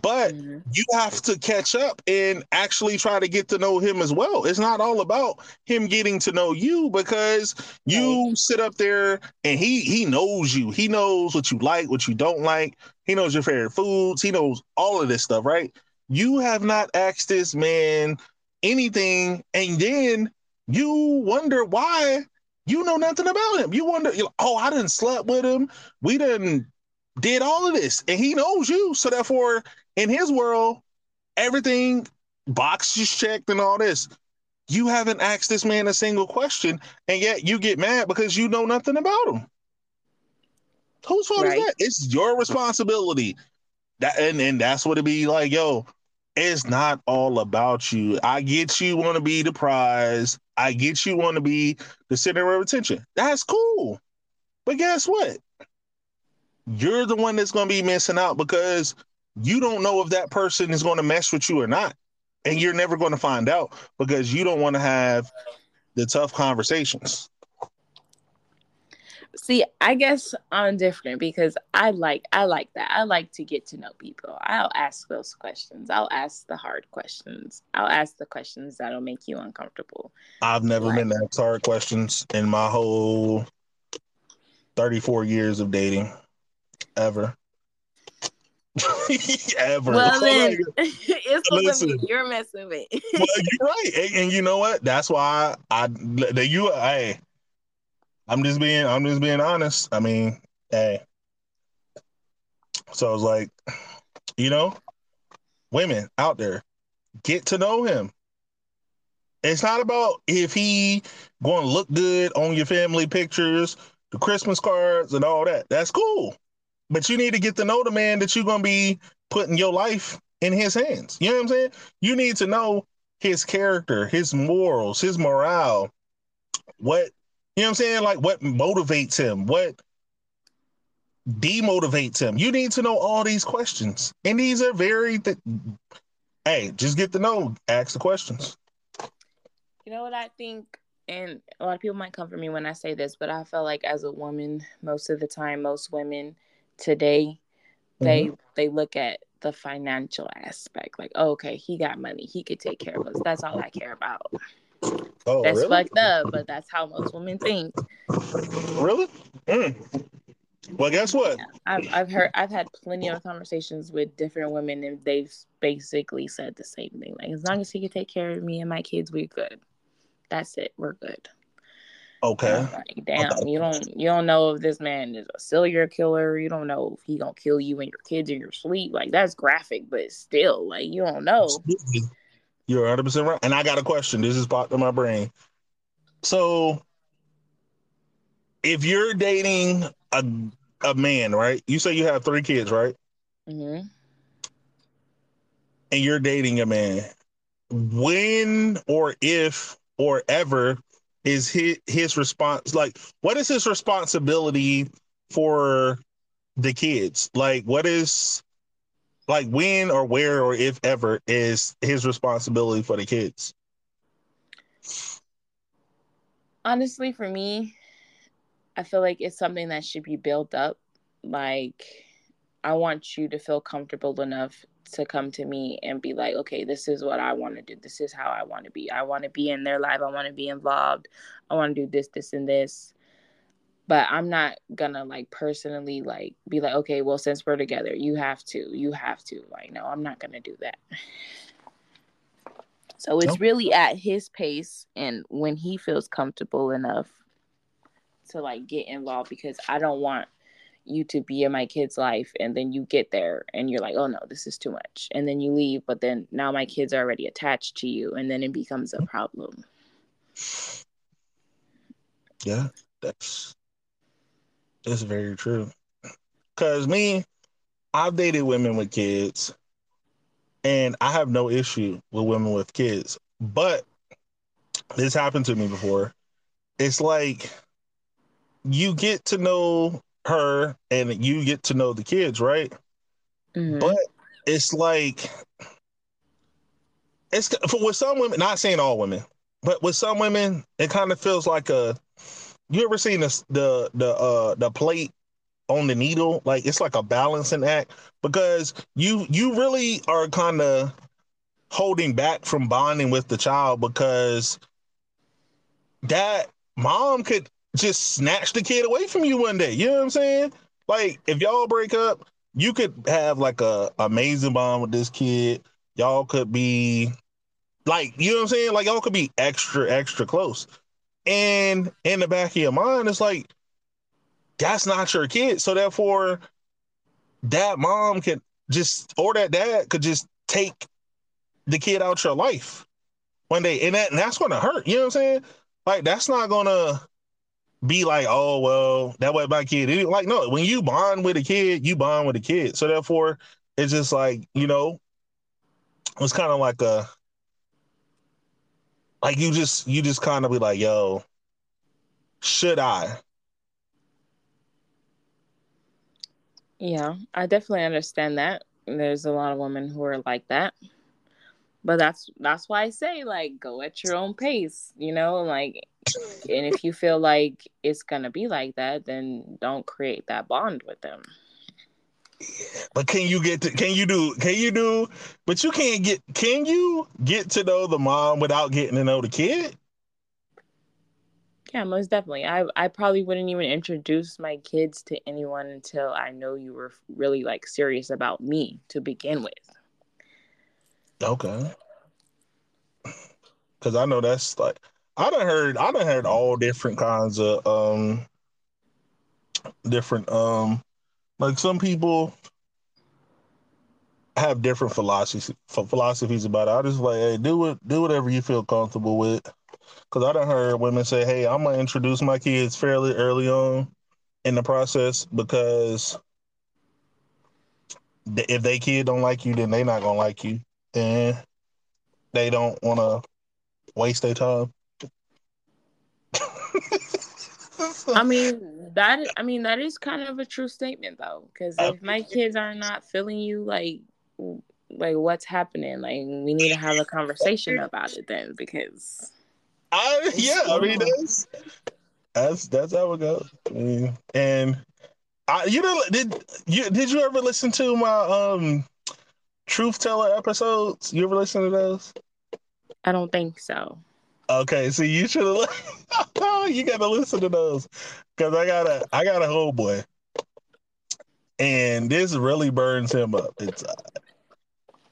but mm-hmm. you have to catch up and actually try to get to know him as well. It's not all about him getting to know you because you right. sit up there and he he knows you. He knows what you like, what you don't like. He knows your favorite foods. He knows all of this stuff, right? You have not asked this man anything, and then you wonder why you know nothing about him. You wonder, oh, I didn't slept with him. We didn't did all of this, and he knows you. So therefore, in his world, everything boxes checked and all this. You haven't asked this man a single question, and yet you get mad because you know nothing about him. Whose fault right. is that? It's your responsibility. That and, and that's what it be like, yo. It's not all about you. I get you want to be the prize. I get you want to be the center of attention. That's cool. But guess what? You're the one that's going to be missing out because you don't know if that person is going to mess with you or not. And you're never going to find out because you don't want to have the tough conversations. See, I guess I'm different because I like I like that. I like to get to know people. I'll ask those questions. I'll ask the hard questions. I'll ask the questions that'll make you uncomfortable. I've never like, been asked hard questions in my whole 34 years of dating, ever. ever. Well, then it's listen, you're messing with. well, you're right, and, and, you know what? That's why I, I you. Hey, I'm just being I'm just being honest. I mean, hey. So I was like, you know, women out there, get to know him. It's not about if he going to look good on your family pictures, the Christmas cards, and all that. That's cool, but you need to get to know the man that you're going to be putting your life in his hands. You know what I'm saying? You need to know his character, his morals, his morale, what you know what I'm saying? Like what motivates him? What demotivates him? You need to know all these questions. And these are very th- hey, just get to know, ask the questions. You know what I think and a lot of people might come for me when I say this, but I feel like as a woman, most of the time, most women today, they mm-hmm. they look at the financial aspect, like, oh, okay, he got money, he could take care of us. That's all I care about. Oh, that's really? fucked up, but that's how most women think. Really? Mm. Well, guess what? Yeah, I've, I've heard, I've had plenty of conversations with different women, and they've basically said the same thing. Like, as long as he can take care of me and my kids, we're good. That's it. We're good. Okay. Like, damn, okay. you don't you don't know if this man is a serial killer. You don't know if he gonna kill you and your kids in your sleep. Like that's graphic, but still, like you don't know. You're 100 percent right. And I got a question. This is popped in my brain. So, if you're dating a a man, right? You say you have three kids, right? Mm-hmm. And you're dating a man. When or if or ever is his his response like what is his responsibility for the kids? Like what is like when or where or if ever is his responsibility for the kids? Honestly, for me, I feel like it's something that should be built up. Like, I want you to feel comfortable enough to come to me and be like, okay, this is what I want to do. This is how I want to be. I want to be in their life. I want to be involved. I want to do this, this, and this but i'm not gonna like personally like be like okay well since we're together you have to you have to. Like no i'm not gonna do that. So it's nope. really at his pace and when he feels comfortable enough to like get involved because i don't want you to be in my kid's life and then you get there and you're like oh no this is too much. And then you leave but then now my kids are already attached to you and then it becomes a problem. Yeah that's that's very true. Cause me, I've dated women with kids, and I have no issue with women with kids. But this happened to me before. It's like you get to know her and you get to know the kids, right? Mm-hmm. But it's like it's for with some women, not saying all women, but with some women, it kind of feels like a you ever seen this the the uh the plate on the needle? Like it's like a balancing act because you you really are kind of holding back from bonding with the child because that mom could just snatch the kid away from you one day. You know what I'm saying? Like if y'all break up, you could have like a amazing bond with this kid. Y'all could be like, you know what I'm saying? Like y'all could be extra, extra close. And in the back of your mind, it's like, that's not your kid. So therefore, that mom could just or that dad could just take the kid out your life one day. And that and that's gonna hurt. You know what I'm saying? Like that's not gonna be like, oh well, that was my kid. Like, no, when you bond with a kid, you bond with a kid. So therefore, it's just like, you know, it's kind of like a like you just you just kind of be like, yo, should I? Yeah, I definitely understand that. There's a lot of women who are like that. But that's that's why I say like go at your own pace, you know, like and if you feel like it's gonna be like that, then don't create that bond with them. But can you get to can you do can you do but you can't get can you get to know the mom without getting to know the kid? Yeah, most definitely. I I probably wouldn't even introduce my kids to anyone until I know you were really like serious about me to begin with. Okay. Cause I know that's like I done heard I done heard all different kinds of um different um like some people have different philosophies philosophies about it. I just like, hey, do it, do whatever you feel comfortable with. Because I done heard women say, hey, I'm gonna introduce my kids fairly early on in the process because if they kid don't like you, then they not gonna like you, and they don't want to waste their time. I mean that. I mean that is kind of a true statement though, because if my kids are not feeling you, like, like what's happening? Like, we need to have a conversation about it then, because. I yeah, I mean that's that's that's how it goes. I mean, and I you know did you did you ever listen to my um truth teller episodes? You ever listen to those? I don't think so. Okay, so you should have. you got to listen to those because I got a I got a homeboy, and this really burns him up inside. Uh,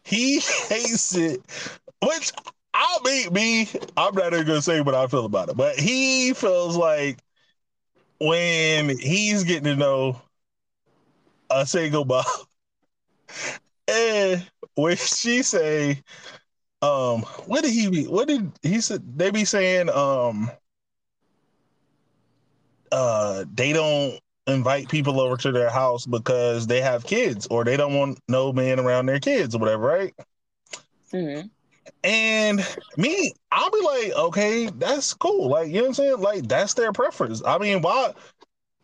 he hates it, which I'll be me. I'm not even gonna say what I feel about it, but he feels like when he's getting to know a single mom, and when she say um what did he be what did he said they be saying um uh they don't invite people over to their house because they have kids or they don't want no man around their kids or whatever right? Mm-hmm. and me i'll be like okay that's cool. Like you know what i'm saying? Like that's their preference. I mean why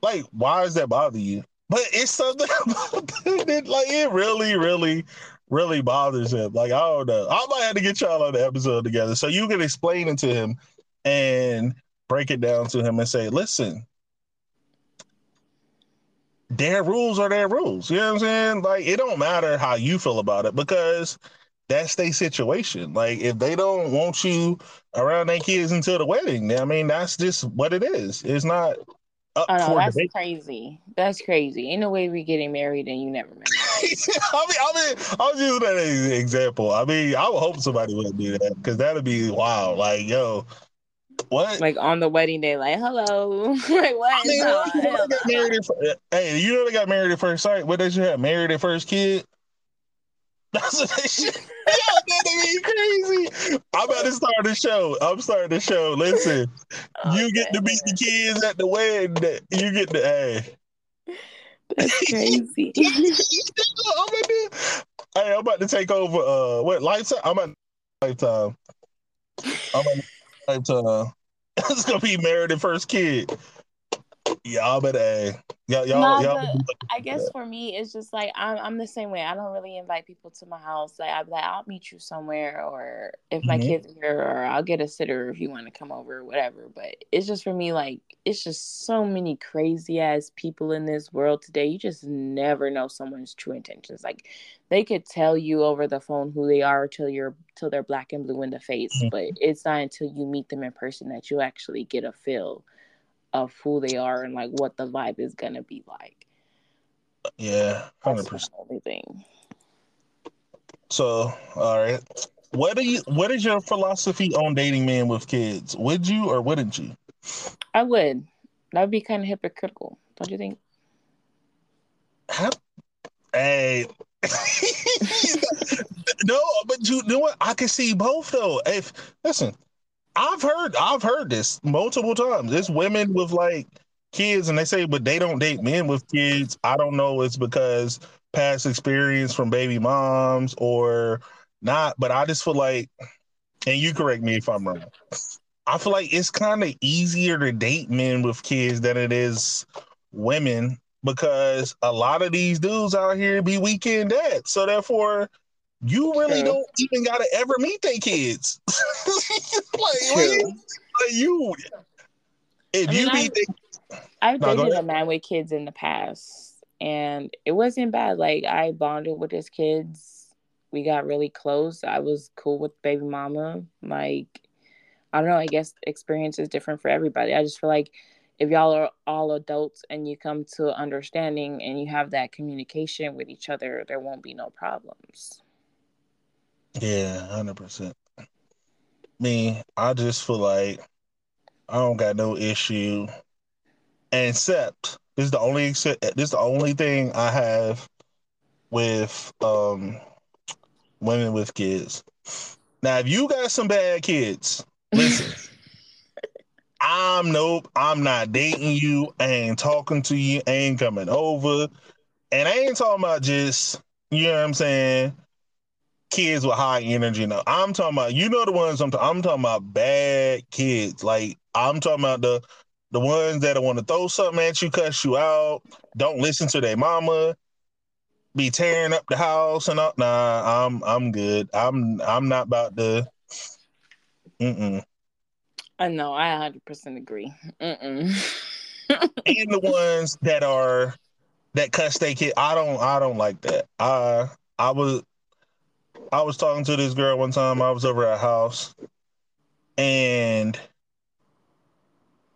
like why does that bother you? But it's something that, like it really really really bothers him. Like, I don't know. I might have to get y'all on the episode together so you can explain it to him and break it down to him and say, listen, their rules are their rules. You know what I'm saying? Like, it don't matter how you feel about it because that's their situation. Like, if they don't want you around their kids until the wedding, I mean, that's just what it is. It's not up oh, no, that's debate. crazy. That's crazy. Ain't no way we're getting married and you never met. I mean, I mean, I was using that as an example. I mean, I would hope somebody would do that because that'd be wild. Like, yo, what? Like on the wedding day, like, hello, like what? I mean, you know, married at, hey, you know they got married at first sight. What did you have? Married at first kid? That's what they should. Yo, that'd be crazy. I'm about to start the show. I'm starting the show. Listen, oh, you get to meet the kids at the wedding. You get the hey. That's crazy. Do, hey, I'm about to take over. Uh, what lifetime? I'm at lifetime. I'm at lifetime. it's gonna be married and first kid. Y'all better, y'all, y'all, no, y'all. I guess for me, it's just like I'm, I'm the same way. I don't really invite people to my house. Like I'm like, I'll meet you somewhere, or if my mm-hmm. kids are here, or I'll get a sitter if you want to come over, or whatever. But it's just for me, like it's just so many crazy ass people in this world today. You just never know someone's true intentions. Like they could tell you over the phone who they are till you're till they're black and blue in the face, mm-hmm. but it's not until you meet them in person that you actually get a feel of who they are and like what the vibe is gonna be like. Yeah, hundred percent. So, all right, what do you? What is your philosophy on dating men with kids? Would you or wouldn't you? I would. That would be kind of hypocritical, don't you think? Hey. no, but you know what? I can see both though. If listen, I've heard I've heard this multiple times. It's women with like kids and they say, but they don't date men with kids. I don't know it's because past experience from baby moms or not, but I just feel like and you correct me if I'm wrong. I feel like it's kind of easier to date men with kids than it is women because a lot of these dudes out here be weekend dads. So therefore, you really True. don't even gotta ever meet their kids. like, True. like you, if I you mean, meet they, I've No, dated a man with kids in the past, and it wasn't bad. Like I bonded with his kids. We got really close. I was cool with baby mama. Like I don't know. I guess experience is different for everybody. I just feel like if y'all are all adults and you come to understanding and you have that communication with each other, there won't be no problems. Yeah, hundred percent. Me, I just feel like I don't got no issue, except this is the only except this is the only thing I have with um women with kids. Now, if you got some bad kids, listen. I'm nope. I'm not dating you. I ain't talking to you. I ain't coming over. And I ain't talking about just, you know what I'm saying, kids with high energy. No, I'm talking about, you know, the ones I'm, I'm talking about bad kids. Like, I'm talking about the the ones that want to throw something at you, cuss you out, don't listen to their mama, be tearing up the house and all. Nah, I'm I'm good. I'm I'm not about to. Mm-mm. I know. I 100% agree. Mm-mm. and the ones that are that cuss they kid. I don't I don't like that. I I was I was talking to this girl one time. I was over at her house, and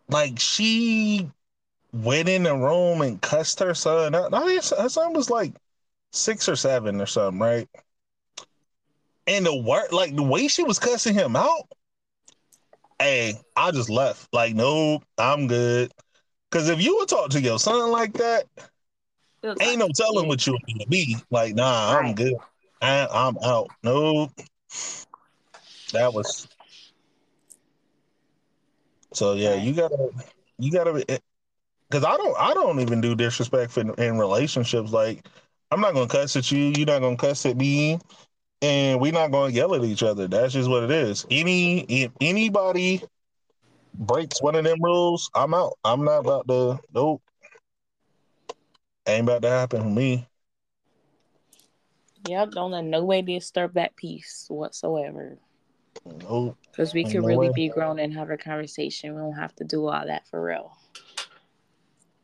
like she went in the room and cussed her son. I, I her son was like six or seven or something, right? And the word, like the way she was cussing him out, hey, I just left. Like, nope, I'm good. Because if you would talk to your son like that, ain't no telling what you're gonna be. Like, nah, I'm good. I, I'm out. Nope. That was. So yeah, you gotta, you gotta, because eh, I don't, I don't even do disrespect in, in relationships. Like, I'm not gonna cuss at you. You're not gonna cuss at me, and we're not gonna yell at each other. That's just what it is. Any, if anybody breaks one of them rules, I'm out. I'm not about to. Nope. Ain't about to happen for me. Yep, don't let no way disturb that peace whatsoever. Nope. Because we no really be grown and have a conversation. We don't have to do all that for real.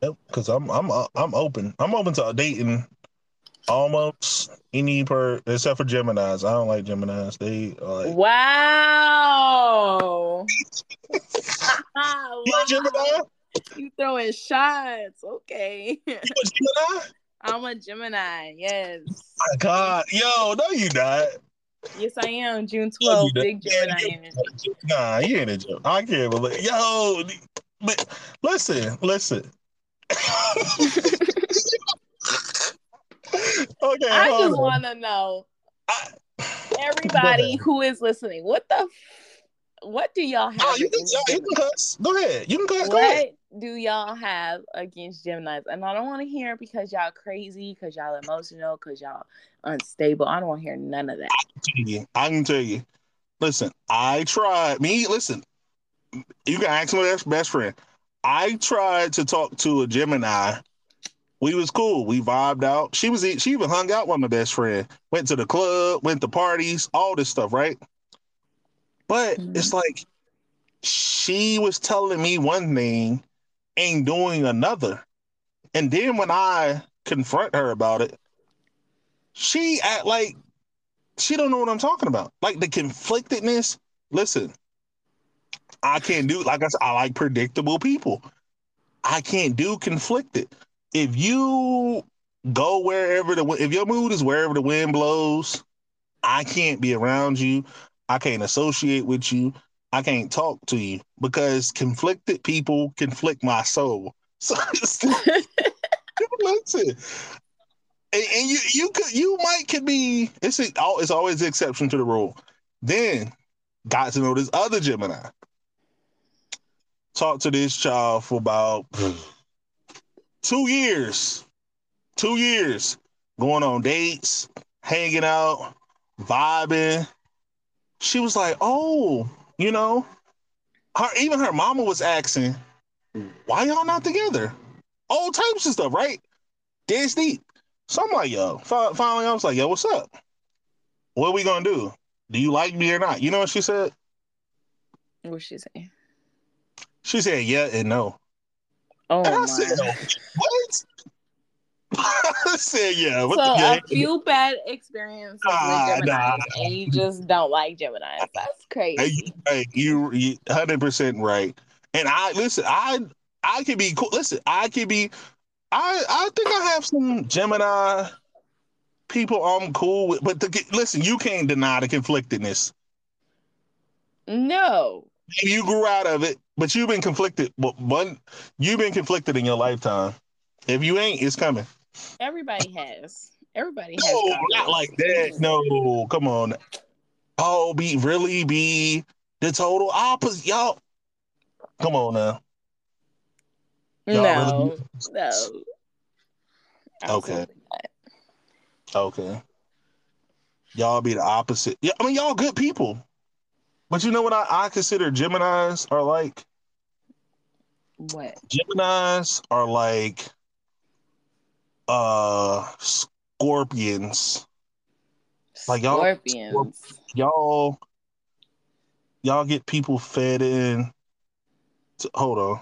Yep, because I'm I'm uh, I'm open. I'm open to dating almost any per except for Gemini's. I don't like Gemini's. They are like Wow. you a Gemini? You throwing shots. Okay. You a Gemini? I'm a Gemini. Yes. My God, yo, no, you not. Yes, I am. June No, you 12th. not. Big Gemini energy. Nah, you ain't a Gemini. I can't believe. Yo, but listen, listen. okay, I just want to know, I- everybody who is listening, what the, f- what do y'all have Oh, you can, yo, you can cuss. Go ahead. You can cuss. Go ahead. Do y'all have against Geminis? And I don't want to hear because y'all crazy, because y'all emotional, because y'all unstable. I don't want to hear none of that. tell you. I can tell you. Listen, I tried. Me, listen. You can ask my best, friend. I tried to talk to a Gemini. We was cool. We vibed out. She was. She even hung out with my best friend. Went to the club. Went to parties. All this stuff, right? But Mhm. it's like she was telling me one thing and doing another. And then when I confront her about it, she act like she don't know what I'm talking about. Like the conflictedness. Listen, I can't do like I said, I like predictable people. I can't do conflicted. If you go wherever the if your mood is wherever the wind blows, I can't be around you. I can't associate with you. I can't talk to you because conflicted people conflict my soul. So it's listen, and, and you you could you might could be it's a, it's always the exception to the rule. Then got to know this other Gemini. Talked to this child for about two years. Two years going on dates, hanging out, vibing. She was like, "Oh, you know." Her even her mama was asking, "Why y'all not together?" All types of stuff, right? This deep. So I'm like, yo, finally, I was like, yo, what's up? what are we gonna do? Do you like me or not? You know what she said? What she say? She said yeah and no. Oh And I my. said, what? Said, yeah. What so the a few bad experiences Ah, with Gemini, nah. and you just don't like Gemini. That's crazy. hey, you, you, hundred percent right. And I listen. I, I could be cool. Listen, I could be. I, I think I have some Gemini people I'm cool with. But the, listen, you can't deny the conflictedness. No, you grew out of it, but you've been conflicted. But one, you've been conflicted in your lifetime. If you ain't, it's coming. Everybody has. Everybody has. No, not like that. No, come on. Oh, be really be the total opposite. Y'all, come on now. Y'all No, really- no. Okay. Not. Okay. Y'all be the opposite. Yeah, I mean y'all good people. But you know what I, I consider Geminis are like? What? Geminis are like uh scorpions. Like y'all- Scorpions. Y'all y'all get people fed in. To, hold on.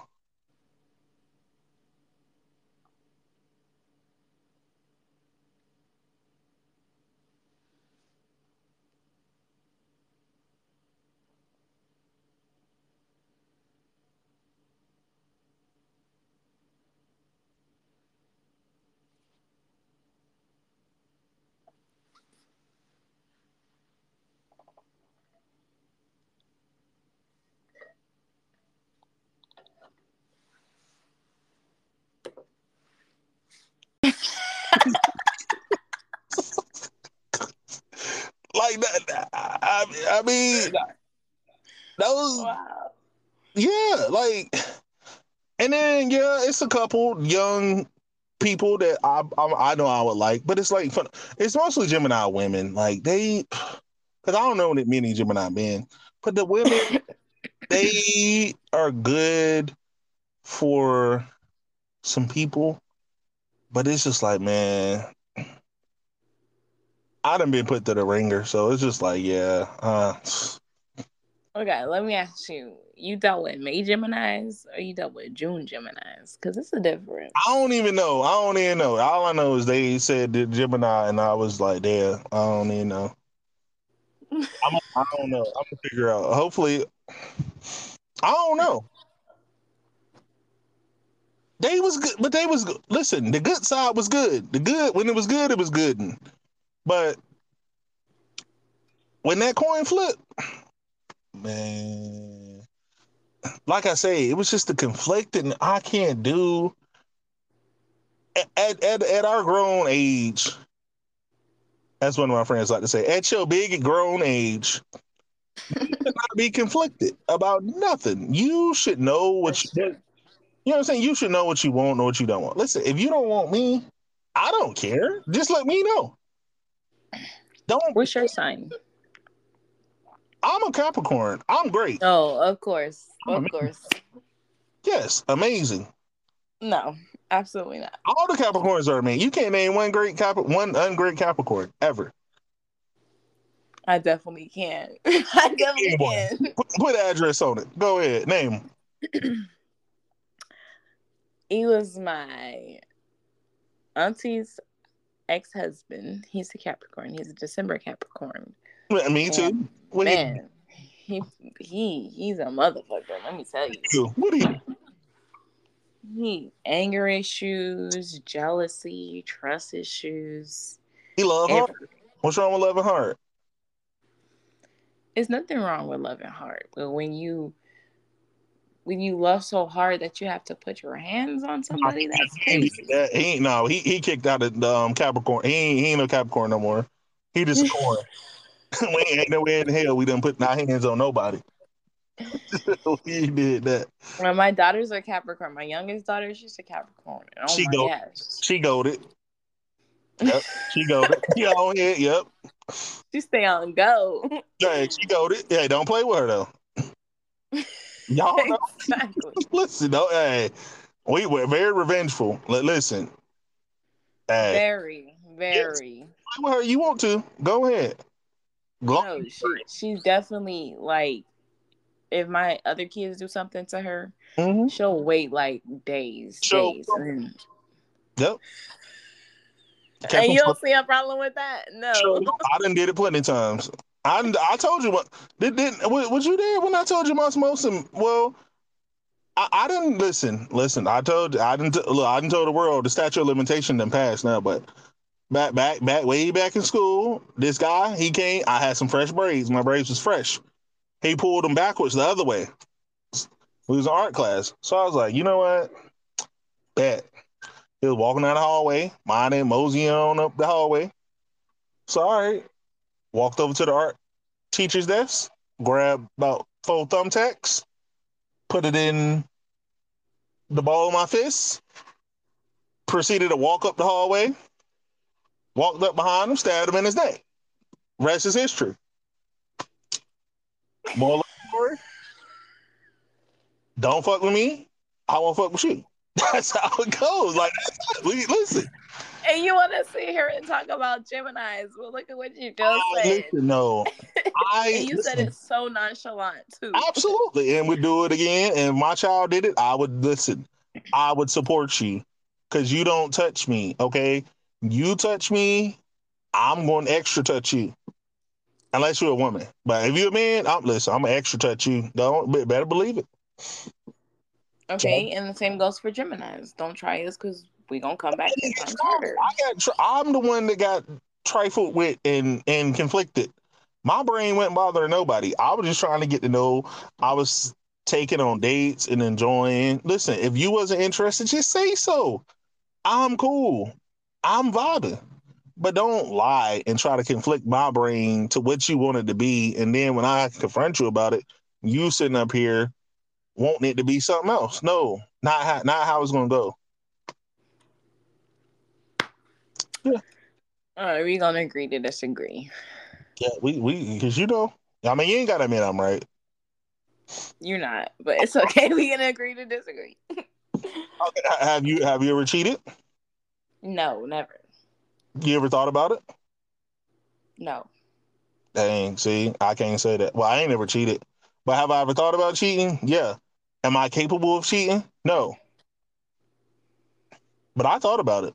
Like that I, I mean those Wow. yeah, like, and then yeah, it's a couple young people that I I, I know I would like, but it's like. It's mostly Gemini women. Like they, because I don't know that many Gemini men, but the women they are good for some people, but it's just like man. I done been put to the wringer, so it's just like, yeah, uh, Okay, let me ask you. You dealt with May Geminis or you dealt with June Geminis? Because it's a difference. I don't even know. I don't even know. All I know is they said the Gemini, and I was like, "Damn, I don't even know." I'm, I don't know. I'm gonna figure out. Hopefully, I don't know. They was good, but they was good. Listen, the good side was good. The good when it was good, it was good. But when that coin flipped, man, like I say, it was just the conflicting. I can't do at, at at our grown age. That's one of my friends like to say. At your big grown age, you should not be conflicted about nothing. You should know what That's you, true. you know what I'm saying. You should know what you want, know what you don't want. Listen, if you don't want me, I don't care. Just let me know. Don't. What's your sign? I'm a Capricorn. I'm great. Oh, of course. I'm Of a- course. Yes, amazing. No, absolutely not. All the Capricorns are amazing. You can't name one great Cap, one ungreat Capricorn ever. I definitely can. I definitely can. Put, put address on it. Go ahead. name. He was my auntie's ex husband. He's a Capricorn. He's a December Capricorn. Me too. What Man, he he he's a motherfucker. Let me tell you. What you? He anger issues, jealousy, trust issues. He love hard. What's wrong with loving hard? There's nothing wrong with loving hard, but when you when you love so hard that you have to put your hands on somebody, that's crazy. that- he ain't no. He he kicked out of the um, Capricorn. He ain't, he ain't no Capricorn no more. He just a corn. we ain't nowhere in hell. We done put our hands on nobody. he did that. Well, my daughters are Capricorn. My youngest daughter, she's a Capricorn. Oh She my go-. She goaded. Yep. She goaded. Yeah, on here. Yep. She stay on go. Yeah, she goaded. Yeah, don't play with her though. Y'all know. exactly. Listen, though. Hey, we were very revengeful. Li- Listen. Hey, Very, very. with her. You want to? Go ahead. No, she she's definitely like if my other kids do something to her, mm-hmm. she'll wait like days, she'll, days. And... Yep. And you don't see a problem with that? No. I done did it plenty of times. I I told you what did did was you there when I told you Mosin? Well, I, I didn't listen. Listen, I told I didn't look. I didn't tell the world the statute of limitation didn't pass now, but back back back way back in school, this guy he came. I had some fresh braids. My braids was fresh. He pulled them backwards the other way. We was in art class, so I was like, you know what? Bet. He was walking down the hallway, mine and on up the hallway. Sorry, walked over to the art teacher's desk, grabbed about four thumbtacks, put it in the ball of my fist, proceeded to walk up the hallway, walked up behind him, stabbed him in his neck. Rest is history. More story. Don't fuck with me. I won't fuck with you. That's how it goes. Like, listen. And you want to sit here and talk about Gemini's? Well, look at what you just oh, said. Listen, no, I. and you listen, said it so nonchalant too. Absolutely, and we do it again. And my child did it. I would listen. I would support you because you don't touch me. Okay, you touch me, I'm going to extra touch you. Unless you're a woman, but if you're a man, I'm listen. I'm gonna extra touch you. Don't better believe it. Okay, and the same goes for Gemini's. Don't try us because we gonna come back ten times harder. I got. I'm the one that got trifled with and and conflicted. My brain wasn't bothering nobody. I was just trying to get to know. I was taking on dates and enjoying. Listen, if you wasn't interested, just say so. I'm cool. I'm vibing. But don't lie and try to conflict my brain to what you wanted to be. And then when I confront you about it, you sitting up here wanting it to be something else. No, not how, not how it's gonna go. Right, we gonna agree to disagree. Yeah, we we because you know, I mean, you ain't gotta admit I'm right. You're not, but it's okay. We gonna agree to disagree. okay, have you have you ever cheated? No, never. You ever thought about it? No. Dang, see, I can't say that. Well, I ain't ever cheated. But have I ever thought about cheating? Yeah. Am I capable of cheating? No. But I thought about it.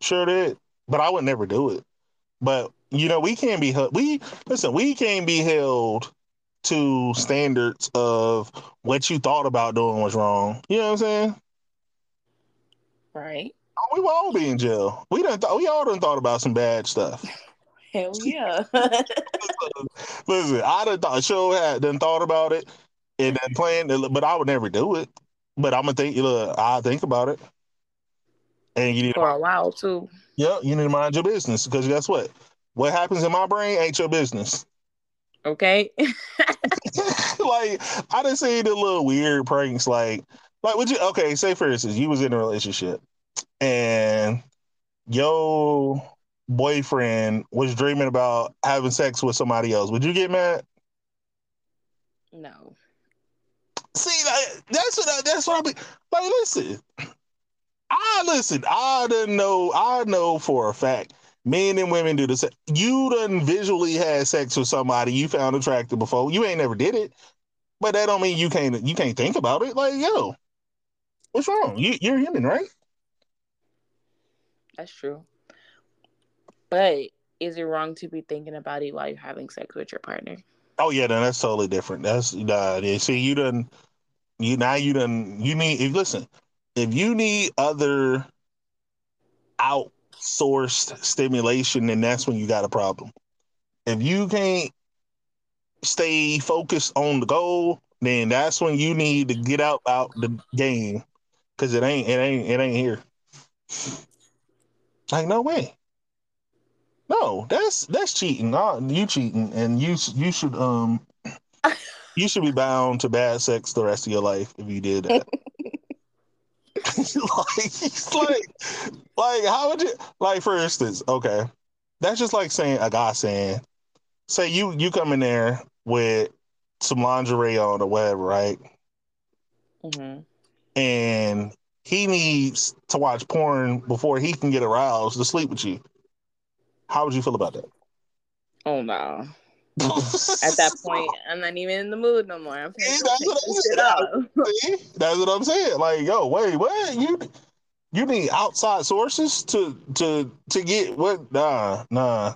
Sure did. But I would never do it. But you know, we can't be held. we listen, we can't be held to standards of what you thought about doing was wrong. You know what I'm saying? Right. Oh, we will all be in jail. We done th- we all done thought about some bad stuff. Hell yeah. Listen, I done thought show had done thought about it and then playing, but I would never do it. But I'm gonna think. Look, I think about it, and you need for a while too. Yeah, you need to mind your business because guess what? What happens in my brain ain't your business. Okay. like I done see the little weird pranks, like like would you okay? Say for instance, you was in a relationship and your boyfriend was dreaming about having sex with somebody else, would you get mad? No. See, like, that's what I, that's what I be like. Listen, I listen. I didn't know. I know for a fact. Men and women do this. You done visually had sex with somebody you found attractive before. You ain't never did it, but that don't mean you can't. You can't think about it. Like, yo, what's wrong? You, you're human, right? That's true. But is it wrong to be thinking about it while you're having sex with your partner? Oh yeah, then that's totally different. That's uh, see you done you now you done you need if listen if you need other outsourced stimulation, then that's when you got a problem. If you can't stay focused on the goal, then that's when you need to get out out the game because it ain't it ain't it ain't here. Like no way. No, that's that's cheating. Uh, you cheating, and you you should um you should be bound to bad sex the rest of your life if you did that. like, like, like, how would you like? For instance, okay, that's just like saying a guy saying, say you you come in there with some lingerie on or whatever, right? Mm-hmm. And he needs to watch porn before he can get aroused to sleep with you. How would you feel about that? Oh no. At that point, I'm not even in the mood no more. I'm that's, what I'm that's what I'm saying. Like, yo, wait, what? You you need outside sources to to to get what? Nah, nah.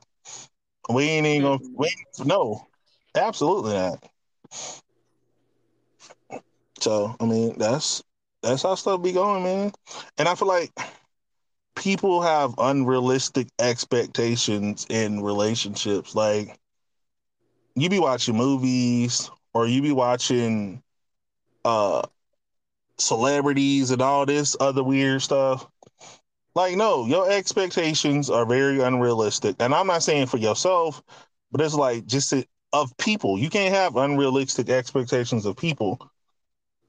We ain't even gonna. We, no, absolutely not. So I mean, that's that's how stuff be going, man. And I feel like people have unrealistic expectations in relationships. Like you be watching movies or you be watching uh celebrities and all this other weird stuff. Like, no, your expectations are very unrealistic. And I'm not saying for yourself, but it's like just to, of people. You can't have unrealistic expectations of people.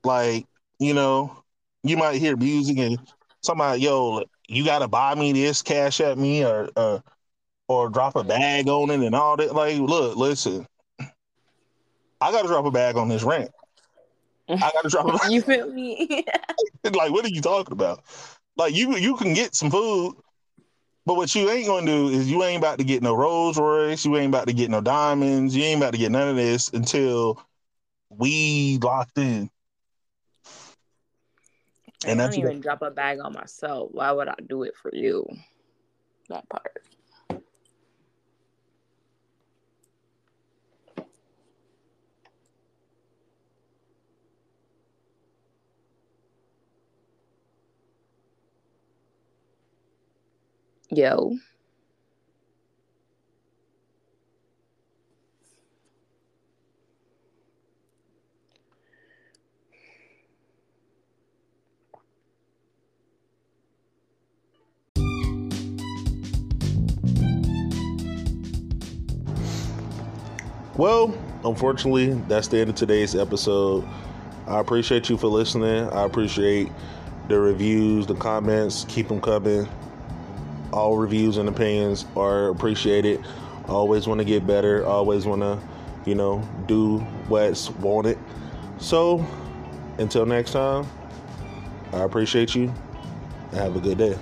Like, you know, you might hear music and somebody, yo, you gotta buy me this, cash at me, or uh, or drop a bag on it and all that. Like, look, listen, I gotta drop a bag on this rent. I gotta drop a bag. You feel me? like, what are you talking about? Like, you you can get some food, but what you ain't gonna do is you ain't about to get no Rolls Royce, you ain't about to get no diamonds, you ain't about to get none of this until we locked in. And I don't even drop a bag on myself. Why would I do it for you? That part. Yo. Well, unfortunately, that's the end of today's episode. I appreciate you for listening. I appreciate the reviews, the comments. Keep them coming. All reviews and opinions are appreciated. Always want to get better. Always want to, you know, do what's wanted. So, until next time, I appreciate you. Have a good day.